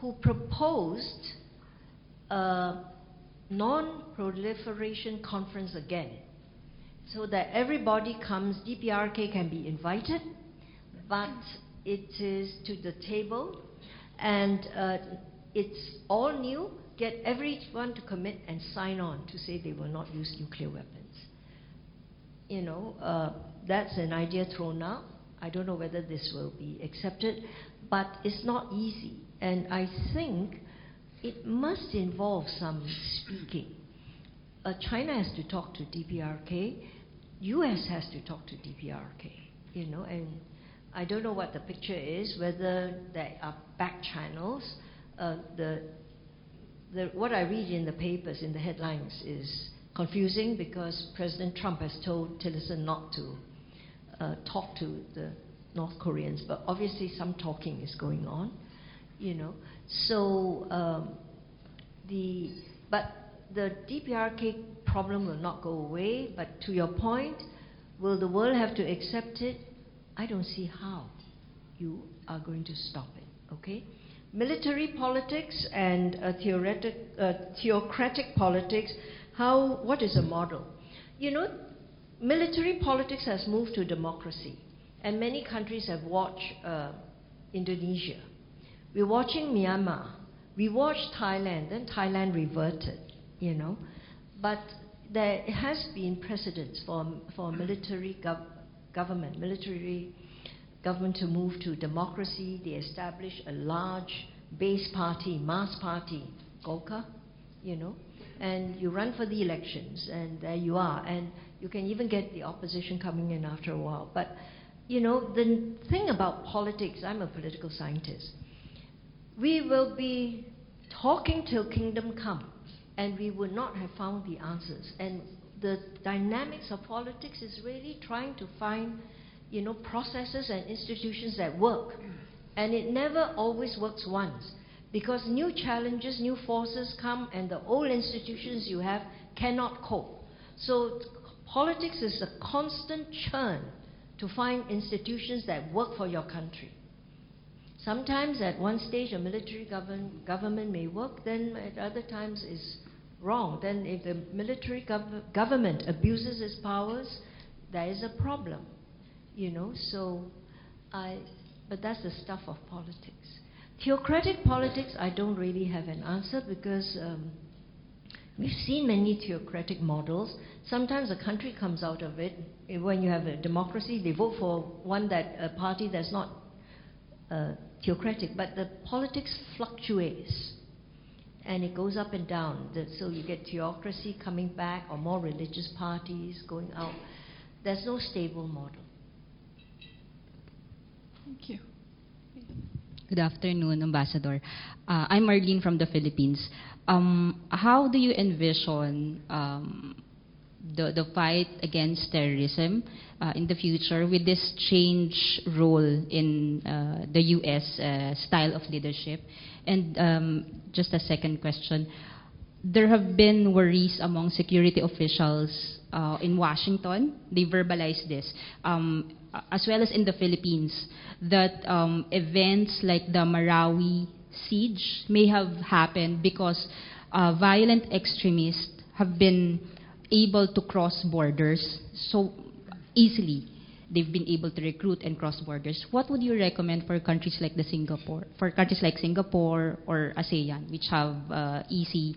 who proposed a non-proliferation conference again, so that everybody comes. DPRK can be invited, but it is to the table, and uh, it's all new. Get everyone to commit and sign on to say they will not use nuclear weapons you know, uh, that's an idea thrown out. I don't know whether this will be accepted, but it's not easy. And I think it must involve some speaking. Uh, China has to talk to DPRK, US has to talk to DPRK, you know, and I don't know what the picture is, whether there are back channels. Uh, the, the, what I read in the papers, in the headlines, is confusing because President Trump has told Tillerson not to uh, talk to the North Koreans, but obviously some talking is going on, you know. So um, the but the DPRK problem will not go away. But to your point, will the world have to accept it? I don't see how you are going to stop it. Okay. Military politics and uh, uh, theocratic politics how, what is a model? You know, military politics has moved to democracy, and many countries have watched uh, Indonesia. We're watching Myanmar. We watched Thailand, then Thailand reverted, you know. But there has been precedence for, for military gov- government, military government to move to democracy. They establish a large base party, mass party, Golkar, you know and you run for the elections, and there you are. And you can even get the opposition coming in after a while. But, you know, the thing about politics, I'm a political scientist, we will be talking till kingdom come, and we would not have found the answers. And the dynamics of politics is really trying to find, you know, processes and institutions that work. And it never always works once. Because new challenges, new forces come, and the old institutions you have cannot cope. So, politics is a constant churn to find institutions that work for your country. Sometimes, at one stage, a military govern, government may work, then at other times is wrong. Then, if the military gov- government abuses its powers, there is a problem. You know, so I, but that's the stuff of politics. Theocratic politics, I don't really have an answer because um, we've seen many theocratic models. Sometimes a country comes out of it. When you have a democracy, they vote for one that a party that's not uh, theocratic, but the politics fluctuates and it goes up and down. So you get theocracy coming back or more religious parties going out. There's no stable model. Thank you. Good afternoon, Ambassador. Uh, I'm Marlene from the Philippines. Um, how do you envision um, the, the fight against terrorism uh, in the future with this change role in uh, the U.S. Uh, style of leadership? And um, just a second question. There have been worries among security officials uh, in Washington. They verbalized this, um, as well as in the Philippines, that um, events like the Marawi siege may have happened because uh, violent extremists have been able to cross borders so easily. They've been able to recruit and cross borders. What would you recommend for countries like the Singapore, for countries like Singapore or ASEAN, which have uh, easy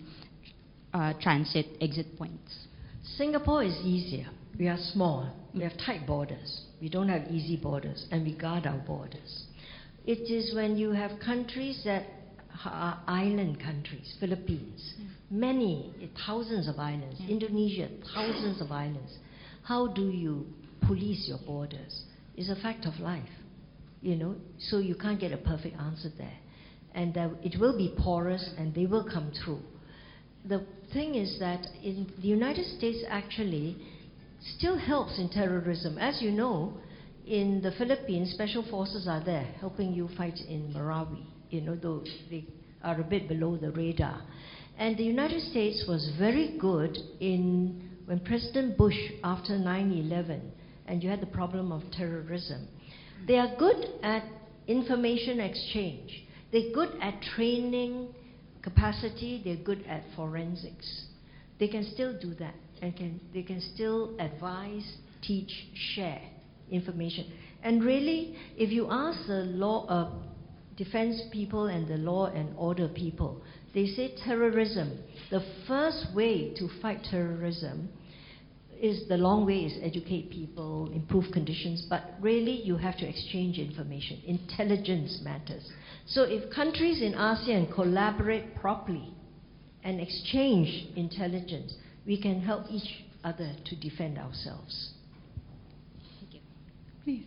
uh, transit exit points? Singapore is easier. We are small. We have tight borders. We don't have easy borders, and we guard our borders. It is when you have countries that are island countries, Philippines, many, thousands of islands, Indonesia, thousands of islands. How do you police your borders? It's a fact of life, you know, so you can't get a perfect answer there. And uh, it will be porous and they will come through. The thing is that in the United States actually still helps in terrorism. As you know, in the Philippines, special forces are there helping you fight in Marawi, you know, though they are a bit below the radar. And the United States was very good in when President Bush, after 9 11, and you had the problem of terrorism, they are good at information exchange. They're good at training capacity, they're good at forensics. They can still do that, and can, they can still advise, teach, share information. And really, if you ask the law, uh, defense people and the law and order people, they say terrorism. The first way to fight terrorism is the long way is educate people, improve conditions, but really you have to exchange information. Intelligence matters. So if countries in ASEAN collaborate properly and exchange intelligence, we can help each other to defend ourselves. Thank you. Please.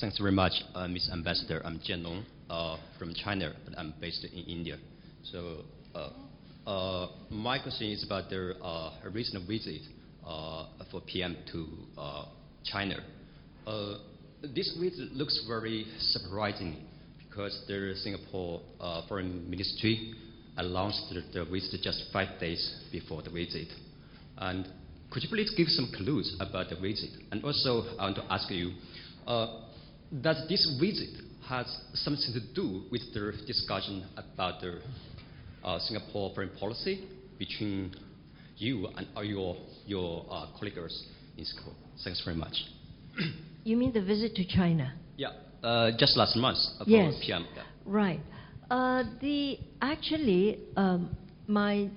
Thanks very much, uh, Ms. Ambassador. I'm Jian Long uh, from China, but I'm based in India. So uh, uh my question is about the uh, recent visit uh, for PM to China. this visit looks very surprising because the Singapore Foreign Ministry announced the visit just five days before the visit. And could you please give some clues about the visit? And also, I want to ask you, uh, does this visit has something to do with the discussion about the uh, Singapore foreign policy between you and uh, your, your uh, colleagues in Singapore? Thanks very much. you mean the visit to China? Yeah, uh, just last month. Yes. PM. Yeah. Right. Uh, the actually, um, my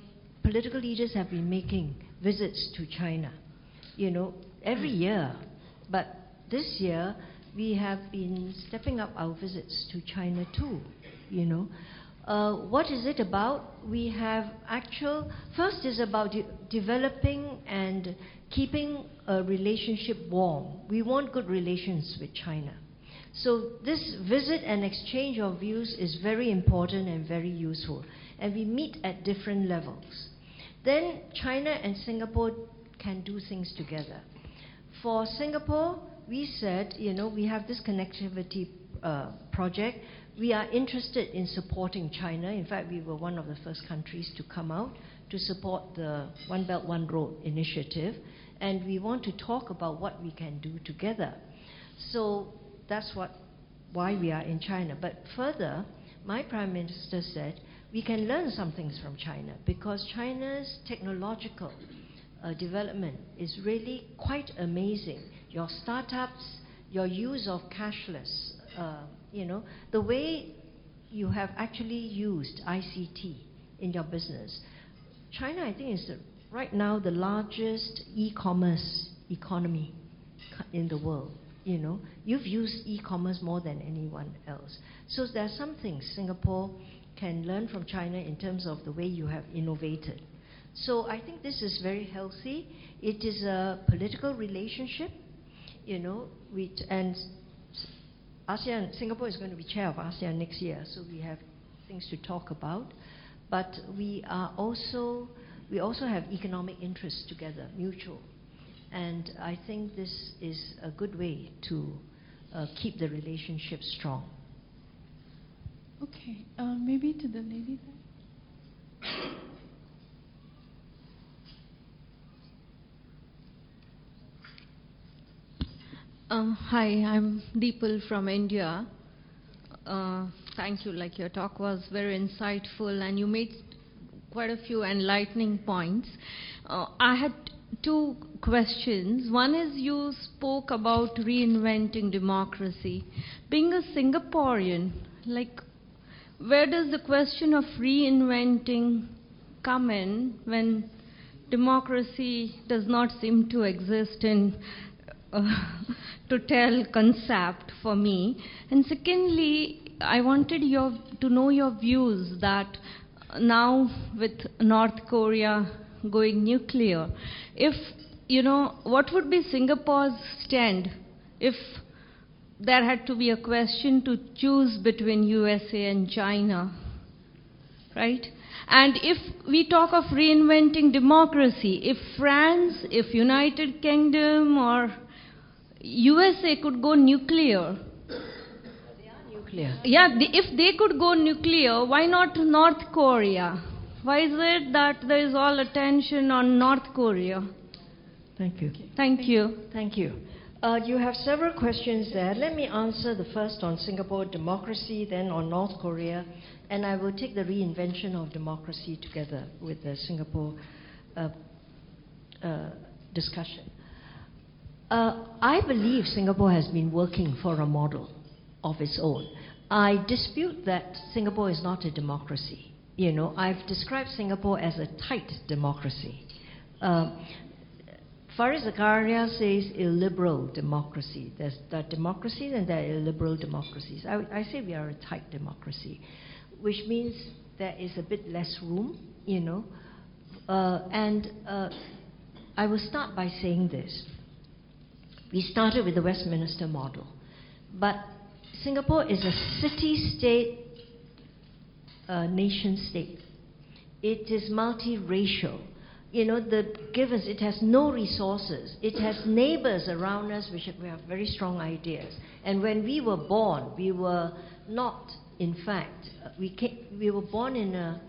political leaders have been making visits to China. You know, every year, but this year we have been stepping up our visits to China too. You know, uh, what is it about? We have actual. First is about de- developing and keeping a relationship warm. We want good relations with China. So this visit and exchange of views is very important and very useful. And we meet at different levels. Then China and Singapore can do things together. For Singapore, we said, you know, we have this connectivity uh, project. We are interested in supporting China. In fact, we were one of the first countries to come out to support the One Belt, One Road initiative. And we want to talk about what we can do together. So that's what, why we are in China. But further, my Prime Minister said we can learn some things from China because China's technological uh, development is really quite amazing. Your startups, your use of cashless, uh, you know, the way you have actually used ICT in your business. China, I think, is right now the largest e-commerce economy in the world. You know, you've used e-commerce more than anyone else. So there are some things Singapore can learn from China in terms of the way you have innovated. So I think this is very healthy. It is a political relationship. You know, which, and ASEAN, Singapore is going to be chair of ASEAN next year, so we have things to talk about. But we are also, we also have economic interests together, mutual. And I think this is a good way to uh, keep the relationship strong. Okay, uh, maybe to the lady there. Uh, hi, I'm Deepal from India. Uh, thank you. Like your talk was very insightful, and you made quite a few enlightening points. Uh, I had two questions. One is you spoke about reinventing democracy. Being a Singaporean, like, where does the question of reinventing come in when democracy does not seem to exist in to tell concept for me? And secondly, I wanted your, to know your views that now with North Korea going nuclear, if, you know, what would be Singapore's stand if there had to be a question to choose between USA and China, right? And if we talk of reinventing democracy, if France, if United Kingdom or USA could go nuclear, Nuclear. yeah, the, if they could go nuclear, why not North Korea? Why is it that there is all attention on North Korea? Thank you. Thank you. Thank you. Uh, you have several questions there. Let me answer the first on Singapore democracy, then on North Korea, and I will take the reinvention of democracy together with the Singapore uh, uh, discussion. Uh, I believe Singapore has been working for a model of its own. I dispute that Singapore is not a democracy. You know, I've described Singapore as a tight democracy. Uh, Fareed Zakaria says illiberal democracy. There's there democracies and there are illiberal democracies. I, I say we are a tight democracy, which means there is a bit less room, you know. Uh, and uh, I will start by saying this. We started with the Westminster model, but Singapore is a city state, uh, nation state. It is multiracial you know, the givers, it has no resources. It has neighbors around us which have, we have very strong ideas. And when we were born, we were not, in fact, we, came, we were born in a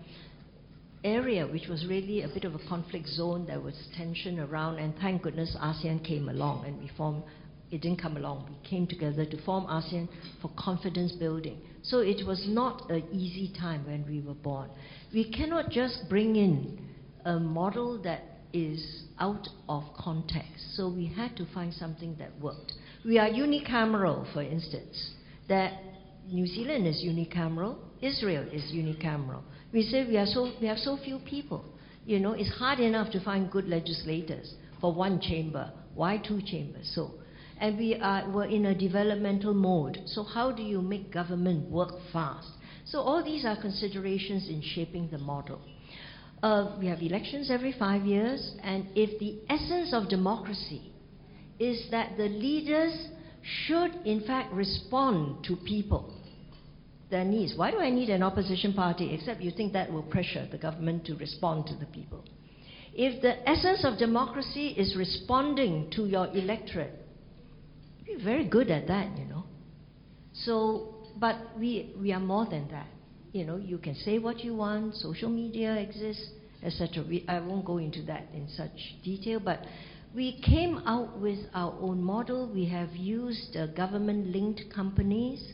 area which was really a bit of a conflict zone. There was tension around, and thank goodness ASEAN came along and we formed. It didn't come along. We came together to form ASEAN for confidence building. So it was not an easy time when we were born. We cannot just bring in a model that is out of context. So we had to find something that worked. We are unicameral, for instance. That New Zealand is unicameral, Israel is unicameral. We say we are so we have so few people. You know, it's hard enough to find good legislators for one chamber. Why two chambers? So, and we are we're in a developmental mode. So how do you make government work fast? So all these are considerations in shaping the model. Uh, we have elections every five years, and if the essence of democracy is that the leaders should, in fact, respond to people, their needs. Why do I need an opposition party except you think that will pressure the government to respond to the people? If the essence of democracy is responding to your electorate, you're very good at that, you know. So, but we, we are more than that you know, you can say what you want, social media exists, etc. I won't go into that in such detail, but we came out with our own model. We have used uh, government-linked companies,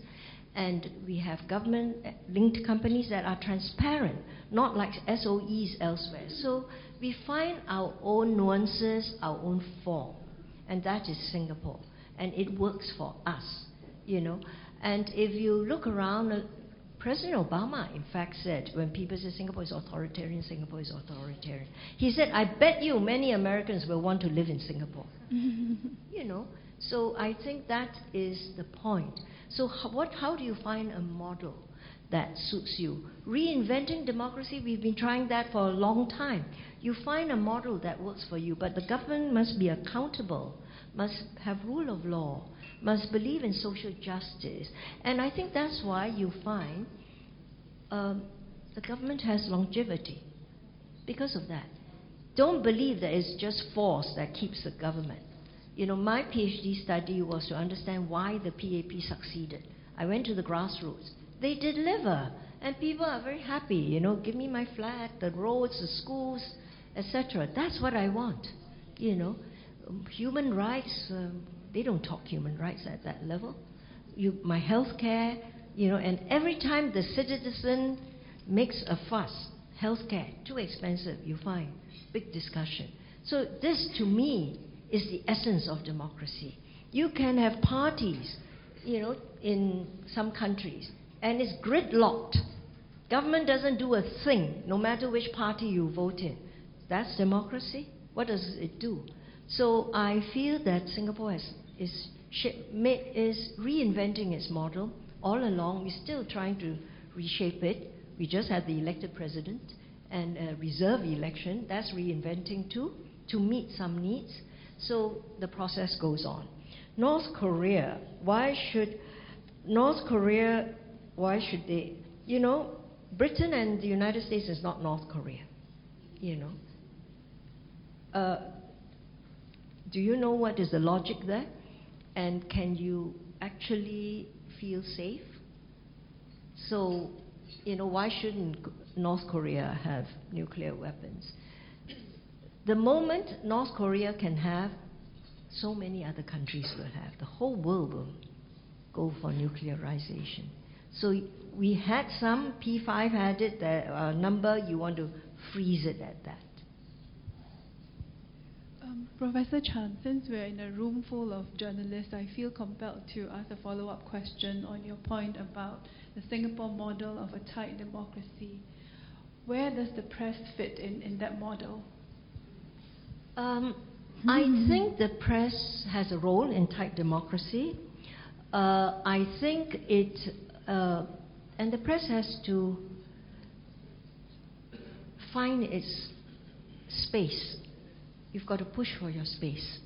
and we have government-linked companies that are transparent, not like SOEs elsewhere. So we find our own nuances, our own form, and that is Singapore, and it works for us, you know. And if you look around, uh, President Obama, in fact, said when people say Singapore is authoritarian, Singapore is authoritarian, he said, I bet you many Americans will want to live in Singapore. you know, so I think that is the point. So, how, what, how do you find a model that suits you? Reinventing democracy, we've been trying that for a long time. You find a model that works for you, but the government must be accountable must have rule of law, must believe in social justice. And I think that's why you find um, the government has longevity because of that. Don't believe that it's just force that keeps the government. You know, my PhD study was to understand why the PAP succeeded. I went to the grassroots. They deliver, and people are very happy. You know, give me my flat, the roads, the schools, etc. That's what I want. You know, um, human rights. Um, they don't talk human rights at that level. You, my health care. You know, and every time the citizen makes a fuss, health care too expensive. You find big discussion. So this, to me, is the essence of democracy. You can have parties, you know, in some countries, and it's gridlocked. Government doesn't do a thing, no matter which party you vote in. That's democracy. What does it do? So I feel that Singapore has, is, is reinventing its model all along. We're still trying to reshape it. We just had the elected president and a reserve election. That's reinventing too, to meet some needs. So the process goes on. North Korea, why should North Korea, why should they, you know, Britain and the United States is not North Korea, you know. Uh, do you know what is the logic there? And can you actually feel safe? So, you know, why shouldn't North Korea have nuclear weapons? The moment North Korea can have, so many other countries will have. The whole world will go for nuclearization. So we had some, P5 had it, the uh, number, you want to freeze it at that. Um, Professor Chan, since we're in a room full of journalists, I feel compelled to ask a follow up question on your point about the Singapore model of a tight democracy. Where does the press fit in, in that model? Um, I hmm. think the press has a role in tight democracy. Uh, I think it, uh, and the press has to find its space. You've got to push for your space,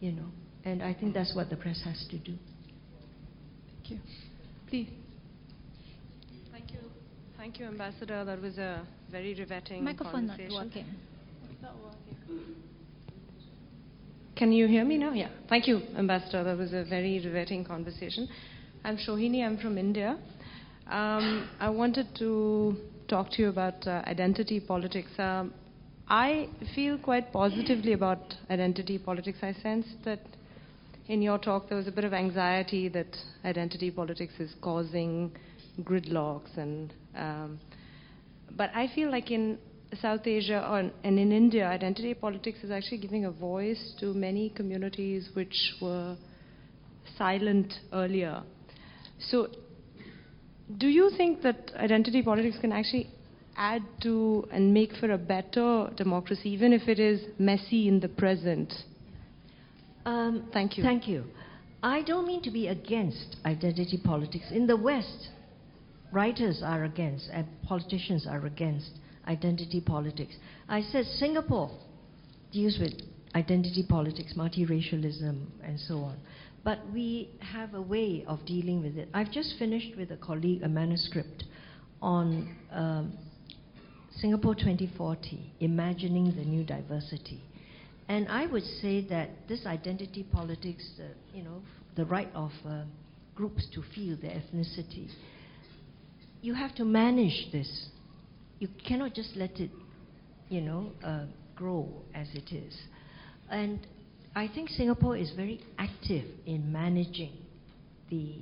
you know, and I think that's what the press has to do. Thank you. Please. Thank you. Thank you, Ambassador. That was a very riveting Microphone conversation. not working. Can you hear me now? Yeah. Thank you, Ambassador. That was a very riveting conversation. I'm Shohini. I'm from India. Um, I wanted to talk to you about uh, identity politics. Um, I feel quite positively about identity politics. I sense that in your talk there was a bit of anxiety that identity politics is causing gridlocks and um, but I feel like in South Asia or, and in India, identity politics is actually giving a voice to many communities which were silent earlier. So, do you think that identity politics can actually add to and make for a better democracy, even if it is messy in the present? Um, thank you. Thank you. I don't mean to be against identity politics. In the West, writers are against and politicians are against identity politics. I said Singapore deals with identity politics, multiracialism, and so on. But we have a way of dealing with it. I've just finished with a colleague a manuscript on um, Singapore 2040, imagining the new diversity. And I would say that this identity politics, uh, you know, the right of uh, groups to feel their ethnicity, you have to manage this you cannot just let it, you know, uh, grow as it is. And I think Singapore is very active in managing the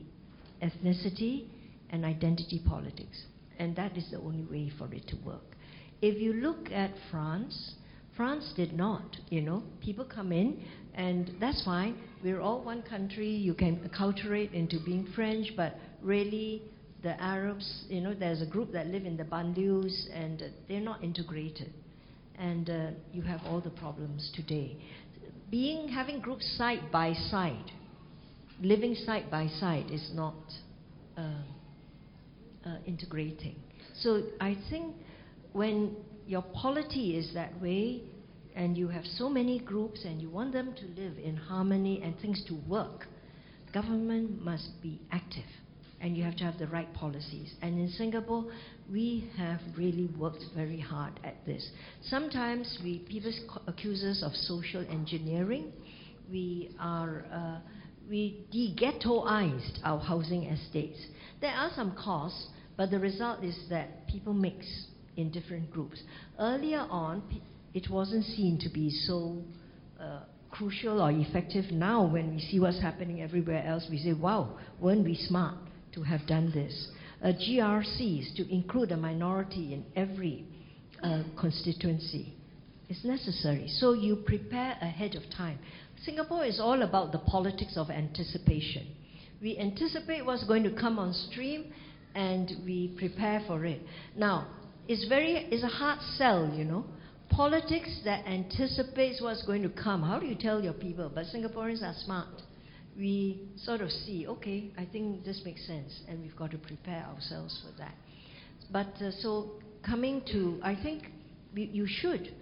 ethnicity and identity politics, and that is the only way for it to work. If you look at France, France did not, you know. People come in, and that's fine. We're all one country. You can acculturate into being French, but really the Arabs, you know, there's a group that live in the banlieues and they're not integrated. And uh, you have all the problems today. Being, having groups side by side, living side by side is not uh, uh, integrating. So I think when your polity is that way, and you have so many groups and you want them to live in harmony and things to work, government must be active and you have to have the right policies. And in Singapore, we have really worked very hard at this. Sometimes we, people accuse us of social engineering. We are uh, we de-ghettoized our housing estates. There are some costs, but the result is that people mix in different groups. Earlier on, it wasn't seen to be so uh, crucial or effective. Now, when we see what's happening everywhere else, we say, wow, weren't we smart to have done this? Uh, GRCs, to include a minority in every uh, constituency, is necessary. So you prepare ahead of time. Singapore is all about the politics of anticipation. We anticipate what's going to come on stream and we prepare for it. Now, it's very it's a hard sell, you know. Politics that anticipates what's going to come. How do you tell your people? But Singaporeans are smart. We sort of see, okay, I think this makes sense, and we've got to prepare ourselves for that. But uh, so coming to, I think we, you should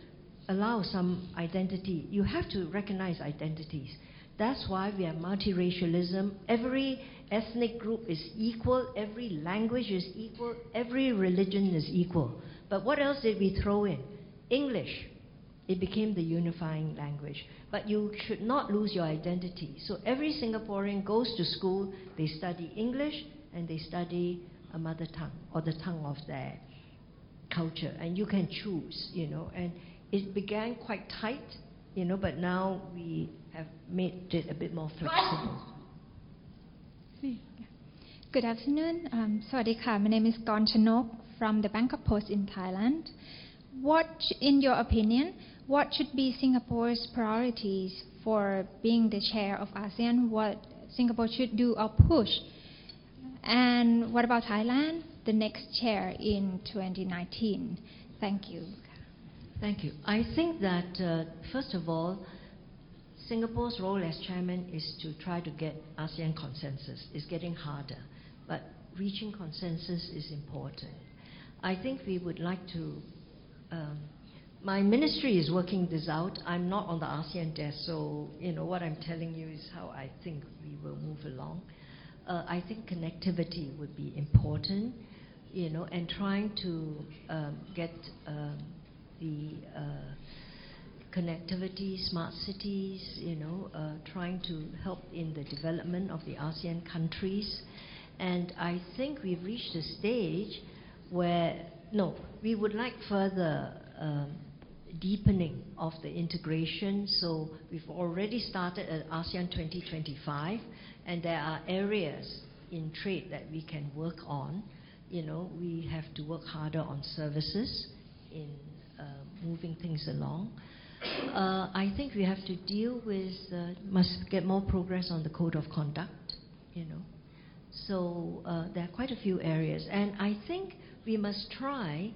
allow some identity. You have to recognize identities. That's why we have multiracialism. Every ethnic group is equal, every language is equal, every religion is equal. But what else did we throw in? English. It became the unifying language. But you should not lose your identity. So every Singaporean goes to school, they study English, and they study a mother tongue or the tongue of their culture. And you can choose, you know. And it began quite tight, you know, but now we have made it a bit more flexible. Good afternoon. Um. My name is Gon Chanok from the Bangkok Post in Thailand. What, in your opinion, what should be Singapore's priorities for being the chair of ASEAN? What Singapore should do or push? And what about Thailand, the next chair in 2019? Thank you. Thank you. I think that, uh, first of all, Singapore's role as chairman is to try to get ASEAN consensus. It's getting harder, but reaching consensus is important. I think we would like to. Um, my ministry is working this out. I'm not on the ASEAN desk, so you know what I'm telling you is how I think we will move along. Uh, I think connectivity would be important, you know, and trying to um, get. Um, the uh, connectivity, smart cities, you know, uh, trying to help in the development of the ASEAN countries. And I think we've reached a stage where, no, we would like further um, deepening of the integration. So we've already started at ASEAN 2025, and there are areas in trade that we can work on. You know, we have to work harder on services in uh, moving things along. Uh, I think we have to deal with, uh, must get more progress on the code of conduct, you know. So there are quite a few areas. And I think we must try,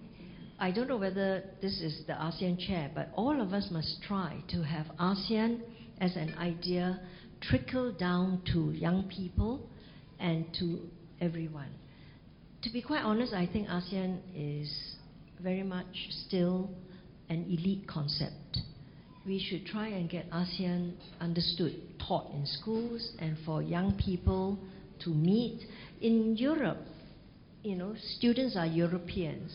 I don't know whether this is the ASEAN chair, but all of us must try to have ASEAN as an idea trickle down to young people and to everyone. To be quite honest, I think ASEAN is very much still an elite concept. We should try and get ASEAN understood, taught in schools, and for young people to meet. In Europe, you know, students are Europeans.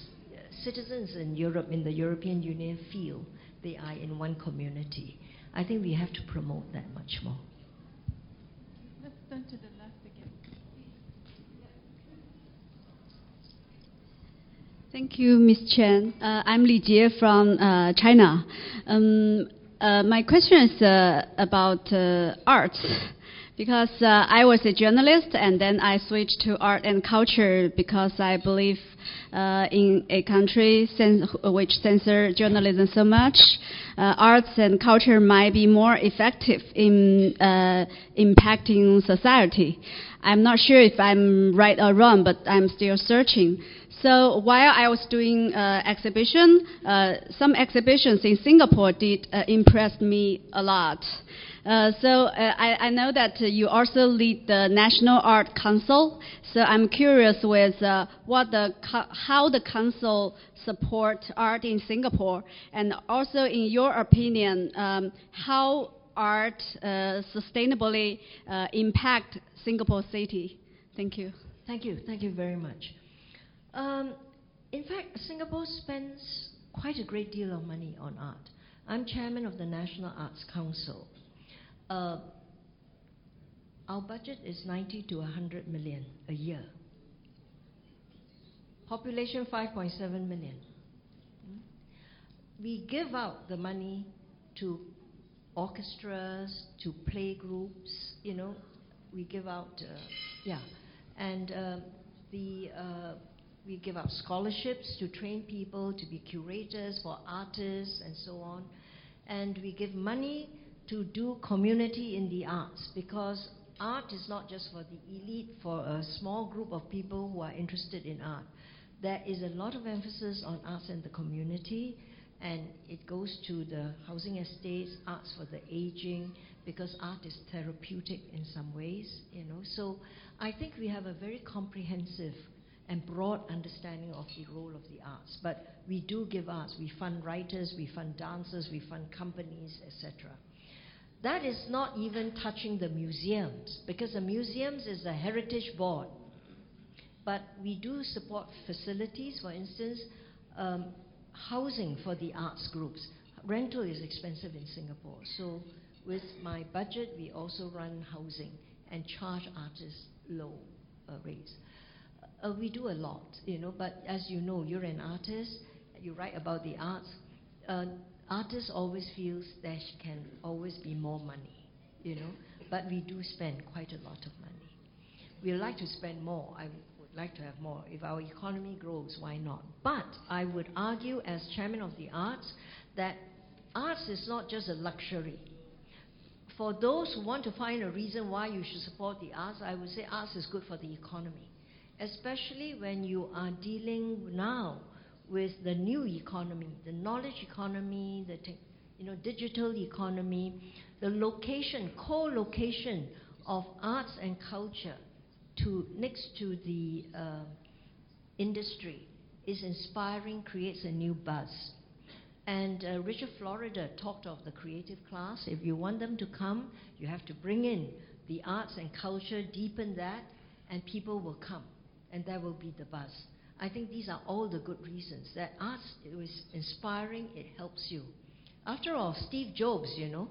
Citizens in Europe, in the European Union, feel they are in one community. I think we have to promote that much more. Let's turn to the left again. Thank you, Ms. Chen. Uh, I'm Li Jie from uh, China. Um, uh, my question is uh, about uh, arts because uh, I was a journalist and then I switched to art and culture because I believe uh, in a country which censor journalism so much, uh, arts and culture might be more effective in uh, impacting society. I'm not sure if I'm right or wrong, but I'm still searching. So while I was doing uh, exhibition, uh, some exhibitions in Singapore did uh, impress me a lot. Uh, so uh, I, I, know that you also lead the National Art Council. So I'm curious with uh, what the how the council support art in Singapore, and also in your opinion, um, how art sustainably impact Singapore city. Thank you. Thank you. Thank you very much. Um, in fact, Singapore spends quite a great deal of money on art. I'm chairman of the National Arts Council. Uh, our budget is 90 to 100 million a year. Population 5.7 million. We give out the money to orchestras, to play groups, you know, we give out, uh, yeah. And uh, the uh, we give out scholarships to train people to be curators for artists and so on. And we give money to do community in the arts because art is not just for the elite, for a small group of people who are interested in art. There is a lot of emphasis on arts in the community, and it goes to the housing estates, arts for the aging, because art is therapeutic in some ways, you know. So I think we have a very comprehensive and broad understanding of the role of the arts. But we do give arts. We fund writers, we fund dancers, we fund companies, etc. That is not even touching the museums, because the museums is a heritage board. But we do support facilities, for instance, um, housing for the arts groups. Rental is expensive in Singapore, so with my budget, we also run housing and charge artists low uh, rates. Uh, we do a lot, you know, but as you know, you're an artist, you write about the arts. Uh, artists always feels there can always be more money, you know, but we do spend quite a lot of money. We like to spend more. I would like to have more. If our economy grows, why not? But I would argue, as chairman of the arts, that arts is not just a luxury. For those who want to find a reason why you should support the arts, I would say arts is good for the economy especially when you are dealing now with the new economy, the knowledge economy, the you know, digital economy, the location, co-location of arts and culture to next to the uh, industry is inspiring, creates a new buzz. And uh, Richard Florida talked of the creative class. If you want them to come, you have to bring in the arts and culture, deepen that, and people will come and that will be the buzz. I think these are all the good reasons that arts is inspiring, it helps you. After all, Steve Jobs, you know,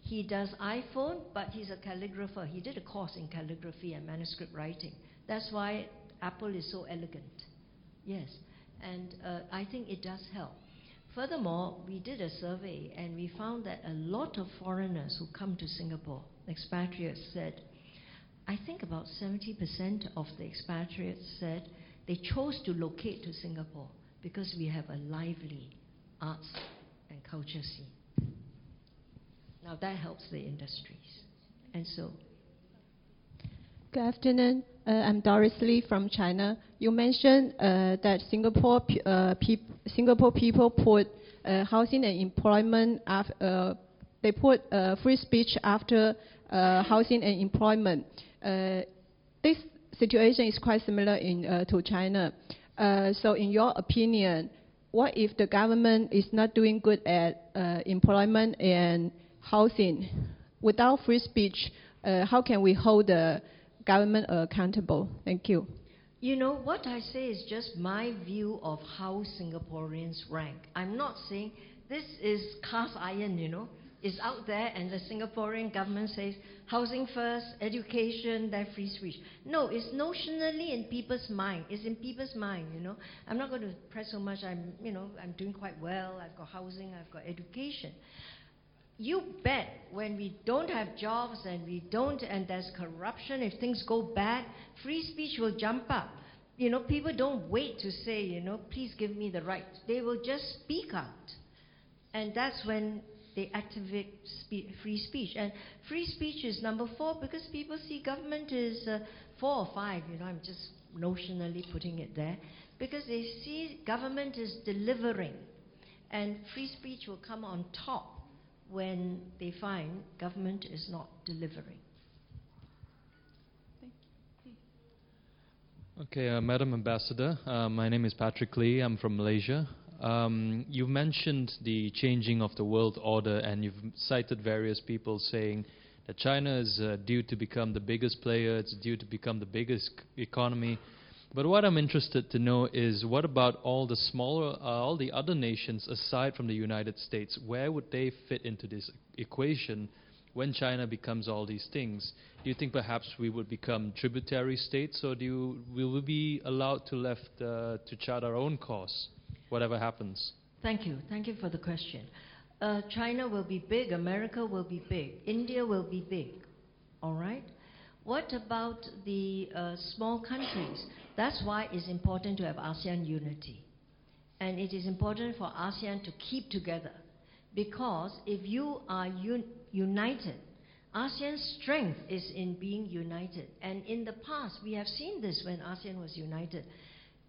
he does iPhone, but he's a calligrapher. He did a course in calligraphy and manuscript writing. That's why Apple is so elegant. Yes, and uh, I think it does help. Furthermore, we did a survey and we found that a lot of foreigners who come to Singapore, expatriates, said I think about 70% of the expatriates said they chose to locate to Singapore because we have a lively arts and culture scene. Now that helps the industries. And so. Good afternoon. Uh, I'm Doris Lee from China. You mentioned uh, that Singapore, uh, Singapore people put uh, housing and employment, uh, they put uh, free speech after housing and employment. Uh, this situation is quite similar in, uh, to China. Uh, so, in your opinion, what if the government is not doing good at employment and housing? Without free speech, how can we hold the government accountable? Thank you. You know, what I say is just my view of how Singaporeans rank. I'm not saying this is cast iron, you know is out there and the Singaporean government says housing first, education, then free speech. No, it's notionally in people's mind. It's in people's mind, you know. I'm not going to press so much. I'm, you know, I'm doing quite well. I've got housing, I've got education. You bet when we don't have jobs and we don't, and there's corruption, if things go bad, free speech will jump up. You know, people don't wait to say, you know, please give me the right. They will just speak out. And that's when they activate spe- free speech. And free speech is number four because people see government is uh, four or five, you know, I'm just notionally putting it there, because they see government is delivering. And free speech will come on top when they find government is not delivering. Okay, uh, Madam Ambassador, uh, my name is Patrick Lee. I'm from Malaysia. Um, you mentioned the changing of the world order, and you've cited various people saying that China is uh, due to become the biggest player, it's due to become the biggest economy. But what I'm interested to know is what about all the smaller, uh, all the other nations aside from the United States? Where would they fit into this equation when China becomes all these things? Do you think perhaps we would become tributary states, or do you, will we be allowed to left uh, to chart our own course, whatever happens? Thank you. Thank you for the question. Uh, China will be big, America will be big, India will be big. All right? What about the uh, small countries? That's why it's important to have ASEAN unity. And it is important for ASEAN to keep together. Because if you are un- united, ASEAN's strength is in being united. And in the past, we have seen this when ASEAN was united.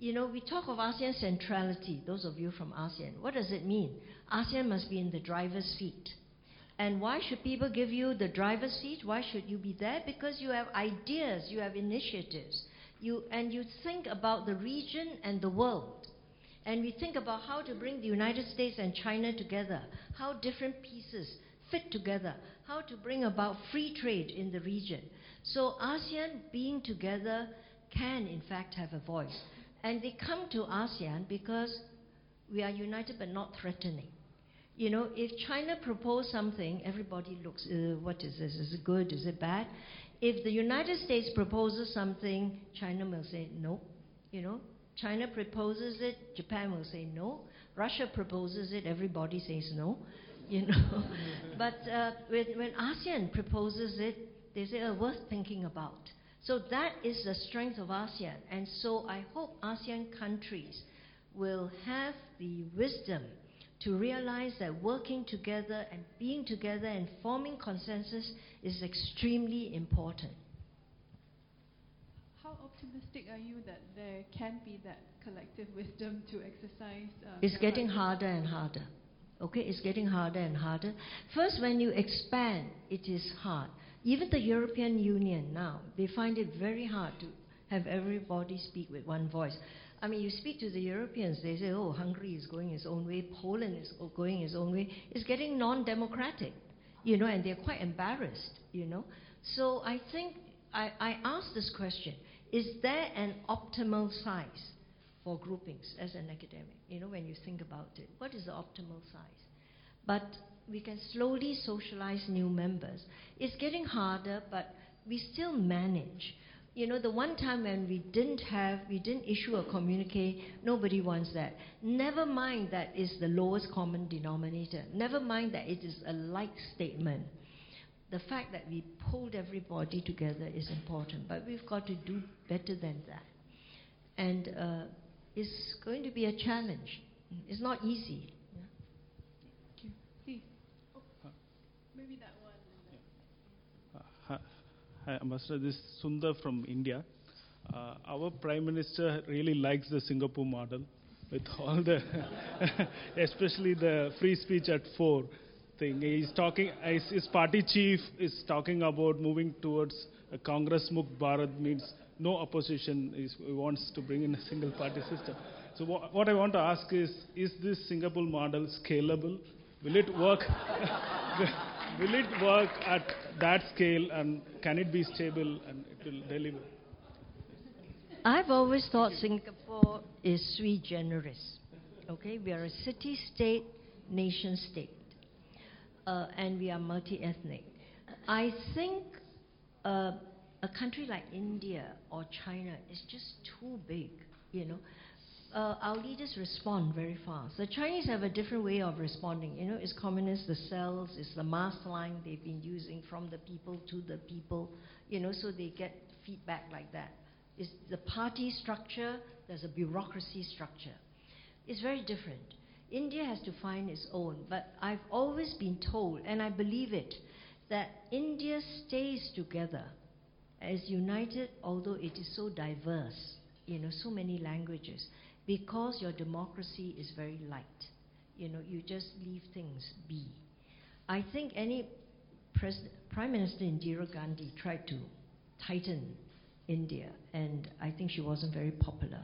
You know, we talk of ASEAN centrality, those of you from ASEAN. What does it mean? ASEAN must be in the driver's seat. And why should people give you the driver's seat? Why should you be there? Because you have ideas, you have initiatives, you, and you think about the region and the world. And we think about how to bring the United States and China together, how different pieces fit together, how to bring about free trade in the region. So ASEAN being together can, in fact, have a voice. And they come to ASEAN because we are united but not threatening. You know, if China proposes something, everybody looks, uh, what is this? Is it good? Is it bad? If the United States proposes something, China will say no. You know, China proposes it, Japan will say no. Russia proposes it, everybody says no. You know, but uh, when, when ASEAN proposes it, they say, oh, worth thinking about. So that is the strength of ASEAN. And so I hope ASEAN countries will have the wisdom to realize that working together and being together and forming consensus is extremely important. How optimistic are you that there can be that collective wisdom to exercise? Uh, it's getting harder and harder. Okay, it's getting harder and harder. First, when you expand, it is hard. Even the European Union now, they find it very hard to have everybody speak with one voice. I mean, you speak to the Europeans, they say, oh, Hungary is going its own way, Poland is going its own way. It's getting non democratic, you know, and they're quite embarrassed, you know. So I think I, I ask this question is there an optimal size for groupings as an academic? You know, when you think about it, what is the optimal size? But we can slowly socialize new members. It's getting harder, but we still manage. You know, the one time when we didn't have, we didn't issue a communique, nobody wants that. Never mind that is the lowest common denominator. Never mind that it is a like statement. The fact that we pulled everybody together is important, but we've got to do better than that. And uh, it's going to be a challenge. It's not easy. Maybe that one. Hi, Ambassador. This is Sundar from India. Uh, our Prime Minister really likes the Singapore model with all the, especially the free speech at four thing. He's talking, his party chief is talking about moving towards a Congress Mukt Bharat means no opposition. He wants to bring in a single party system. So what, what I want to ask is, is this Singapore model scalable? Will it work? will it work at that scale and can it be stable and it will deliver? I've always thought Singapore is sui generis. Okay, we are a city state, nation state, uh, and we are multi ethnic. I think uh, a country like India or China is just too big, you know uh, our leaders respond very fast. The Chinese have a different way of responding. You know, it's communist, the cells, it's the mass line they've been using from the people to the people, you know, so they get feedback like that. It's the party structure, there's a bureaucracy structure. It's very different. India has to find its own. But I've always been told, and I believe it, that India stays together as united, although it is so diverse, you know, so many languages, because your democracy is very light. You know, you just leave things be. I think any pres- Prime Minister Indira Gandhi tried to tighten India, and I think she wasn't very popular.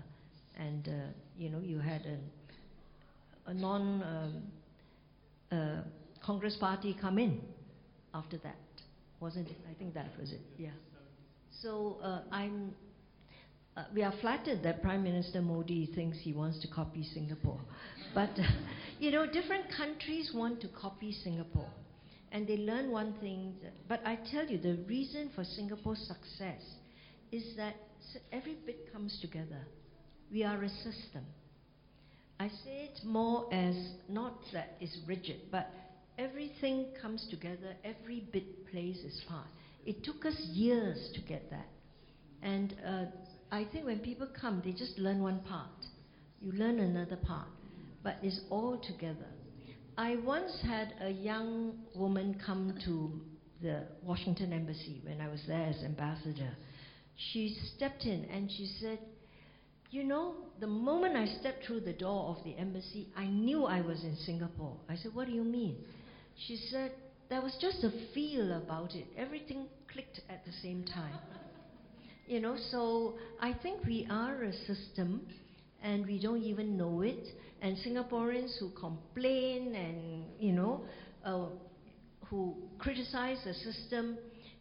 And, uh, you know, you had an, a non um, uh, Congress party come in after that, wasn't it? I think that was it, yeah. So uh, I'm, uh, we are flattered that Prime Minister Modi thinks he wants to copy Singapore. But, you know, different countries want to copy Singapore. And they learn one thing. That, but I tell you, the reason for Singapore's success is that every bit comes together. We are a system. I say it more as not that it's rigid, but everything comes together, every bit plays its part. It took us years to get that. And uh, I think when people come, they just learn one part. You learn another part, but it's all together. I once had a young woman come to the Washington Embassy when I was there as ambassador. She stepped in and she said, You know, the moment I stepped through the door of the embassy, I knew I was in Singapore. I said, What do you mean? She said, There was just a feel about it. Everything clicked at the same time. You know, so I think we are a system and we don't even know it. And Singaporeans who complain and, you know, uh, who criticize the system,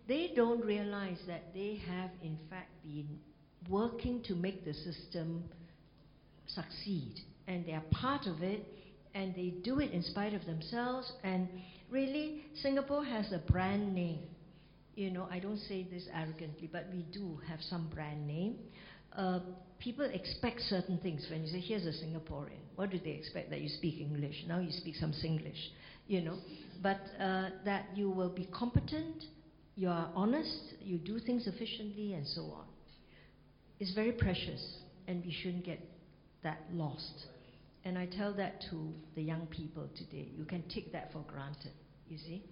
they don't realize that they have, in fact, been working to make the system succeed. And they are part of it, and they do it in spite of themselves. And really, Singapore has a brand name. You know, I don't say this arrogantly, but we do have some brand name. Uh, people expect certain things when you say, here's a Singaporean. What do they expect? That you speak English. Now you speak some Singlish, you know. But uh, that you will be competent, you are honest, you do things efficiently, and so on. It's very precious, and we shouldn't get that lost. And I tell that to the young people today. You can take that for granted, you see.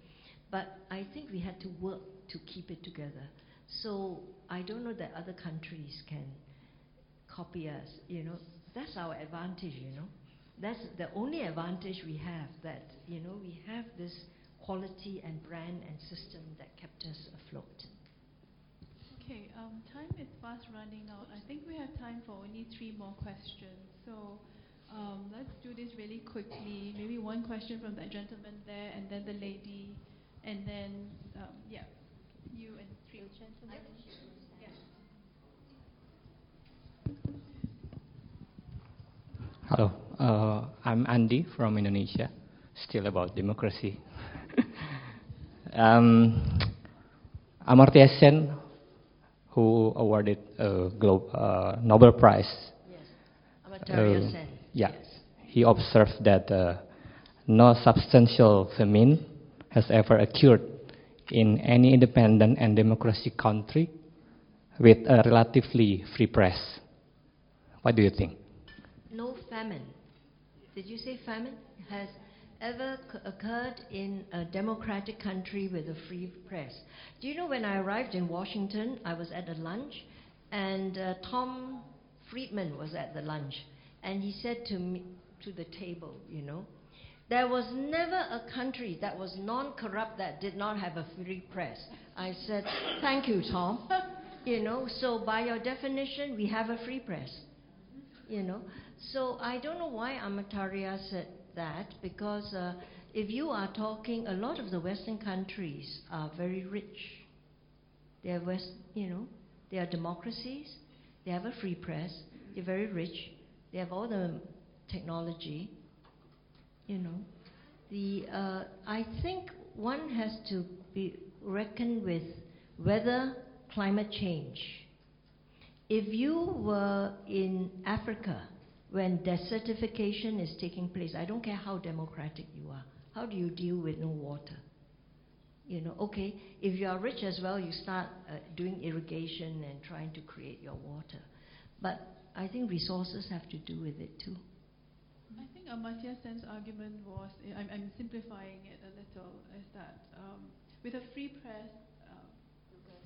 But I think we had to work to keep it together. So I don't know that other countries can copy us. You know, that's our advantage. You know, that's the only advantage we have. That you know we have this quality and brand and system that kept us afloat. Okay, um, time is fast running out. I think we have time for only three more questions. So um, let's do this really quickly. Maybe one question from that gentleman there, and then the lady, and then um, yeah, you and three gentlemen. Hello, uh, I'm Andy from Indonesia. Still about democracy. um, Amartya Sen, who awarded a Globe, uh, Nobel Prize. Yes, Amartya uh, Sen. Yeah, he observed that uh, no substantial famine has ever occurred in any independent and democratic country with a relatively free press. What do you think? No famine. Did you say famine has ever occurred in a democratic country with a free press? Do you know when I arrived in Washington, I was at a lunch, and uh, Tom Friedman was at the lunch, and he said to me to the table, you know, there was never a country that was non-corrupt that did not have a free press. I said, thank you, Tom. you know, so by your definition, we have a free press. You know, so I don't know why Amartya said that because uh, if you are talking, a lot of the Western countries are very rich. They are West, you know, they are democracies. They have a free press. They're very rich. They have all the technology. You know, the uh, I think one has to be reckoned with weather, climate change. If you were in Africa when desertification is taking place, I don't care how democratic you are, how do you deal with no water? You know, okay, if you are rich as well, you start uh, doing irrigation and trying to create your water. But I think resources have to do with it too. I think Amartya Sen's argument was, I'm, I'm simplifying it a little, is that um, with a free press, uh,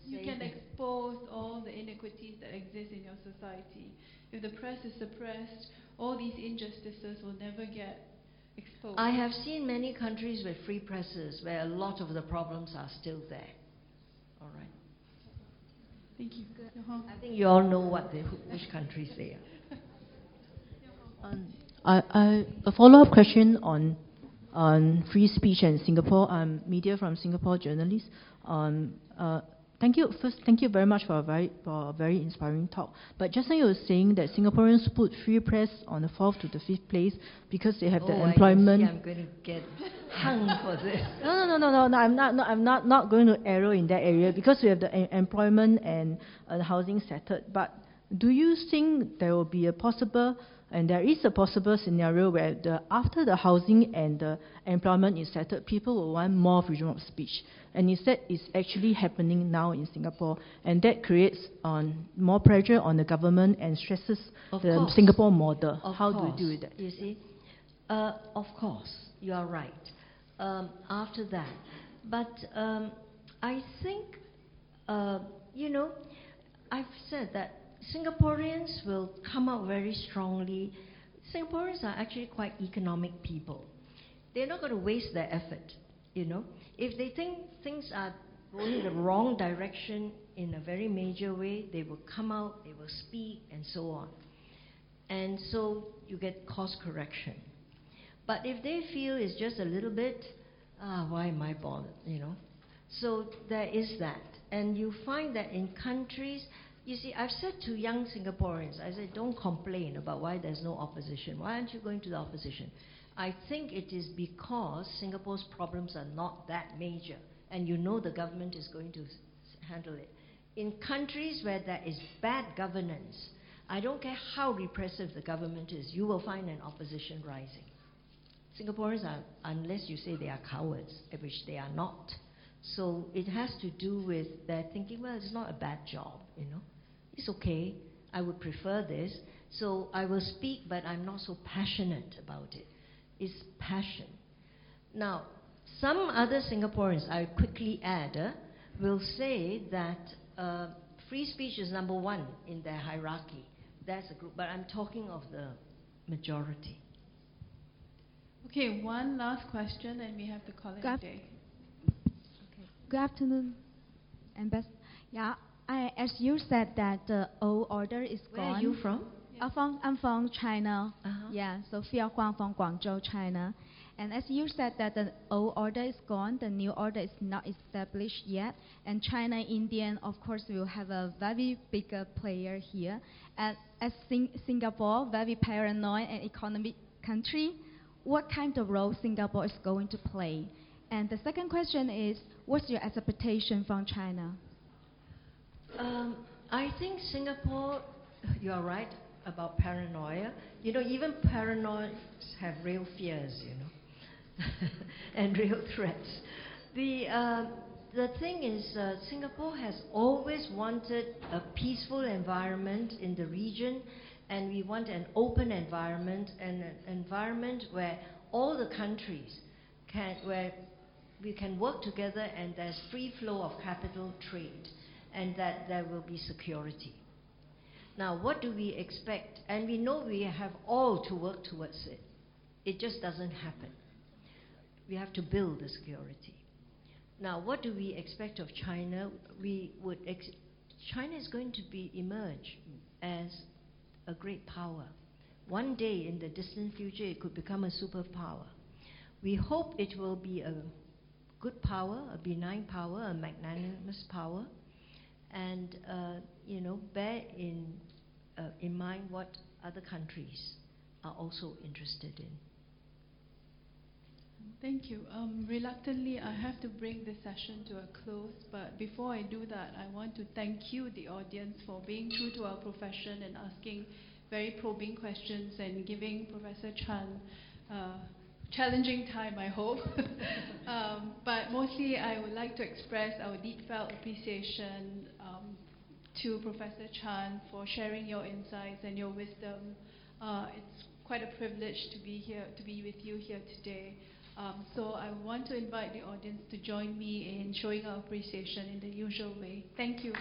you can expose all the inequities that exist in your society. If the press is suppressed, all these injustices will never get exposed. I have seen many countries with free presses where a lot of the problems are still there. All right. Thank you. I think you all know what the, which countries they are. Um, I, I, a follow-up question on on free speech in Singapore. I'm media from Singapore journalist. Um, uh, thank you first. Thank you very much for a very for a very inspiring talk. But just now you were saying that Singaporeans put free press on the fourth to the fifth place because they have the oh, employment. I see I'm going to get hung for this. No, no, no, no, no, no. I'm not. No, I'm not. Not going to arrow in that area because we have the em- employment and uh, the housing settled. But do you think there will be a possible, and there is a possible scenario where the after the housing and the employment is settled, people will want more freedom of speech, and instead it's actually happening now in Singapore, and that creates on more pressure on the government and stresses Of the course. Singapore model. Of How course. do you do with that? You see, uh, of course, you are right. Um, after that, but um, I think, uh, you know, I've said that Singaporeans will come out very strongly. Singaporeans are actually quite economic people. They're not going to waste their effort, you know. If they think things are going the wrong direction in a very major way, they will come out, they will speak, and so on. And so you get course correction. But if they feel it's just a little bit, ah, why am I bothered, you know? So there is that. And you find that in countries, you see, I've said to young Singaporeans, I said, don't complain about why there's no opposition. Why aren't you going to the opposition? I think it is because Singapore's problems are not that major, and you know the government is going to handle it. In countries where there is bad governance, I don't care how repressive the government is, you will find an opposition rising. Singaporeans are, unless you say they are cowards, which they are not. So it has to do with their thinking, well, it's not a bad job, you know. It's okay. I would prefer this. So I will speak, but I'm not so passionate about it. It's passion. Now, some other Singaporeans, I quickly add, uh, will say that uh, free speech is number one in their hierarchy. That's a group, but I'm talking of the majority. Okay, one last question, and we have to call it a day. Good afternoon, Ambassador. Yeah, I, as you said that the old order is Where gone. are you from? I'm from, I'm from China. Uh-huh. Yeah, Sophia Huang from Guangzhou, China. And as you said that the old order is gone, the new order is not established yet. And China, India, of course, will have a very bigger player here. And as Sing- Singapore, very paranoid and economic country, what kind of role Singapore is going to play? And the second question is, what's your expectation from China? Um, I think Singapore, you are right about paranoia. You know, even paranoids have real fears, you know, and real threats. The, uh, the thing is, uh, Singapore has always wanted a peaceful environment in the region, and we want an open environment and an environment where all the countries can, where we can work together and there's free flow of capital trade and that there will be security. Now, what do we expect? And we know we have all to work towards it. It just doesn't happen. We have to build the security. Now, what do we expect of China? We would China is going to be emerge as a great power. One day in the distant future, it could become a superpower. We hope it will be a good power, a benign power, a magnanimous power, and uh, you know bear in uh, in mind what other countries are also interested in. Thank you. Um, reluctantly, I have to bring this session to a close, but before I do that, I want to thank you, the audience, for being true to our profession and asking very probing questions and giving Professor Chan uh, challenging time, I hope. um, but mostly, I would like to express our deep felt appreciation um, to Professor Chan for sharing your insights and your wisdom. Uh, it's quite a privilege to be here, to be with you here today. Um, so I want to invite the audience to join me in showing our appreciation in the usual way. Thank you.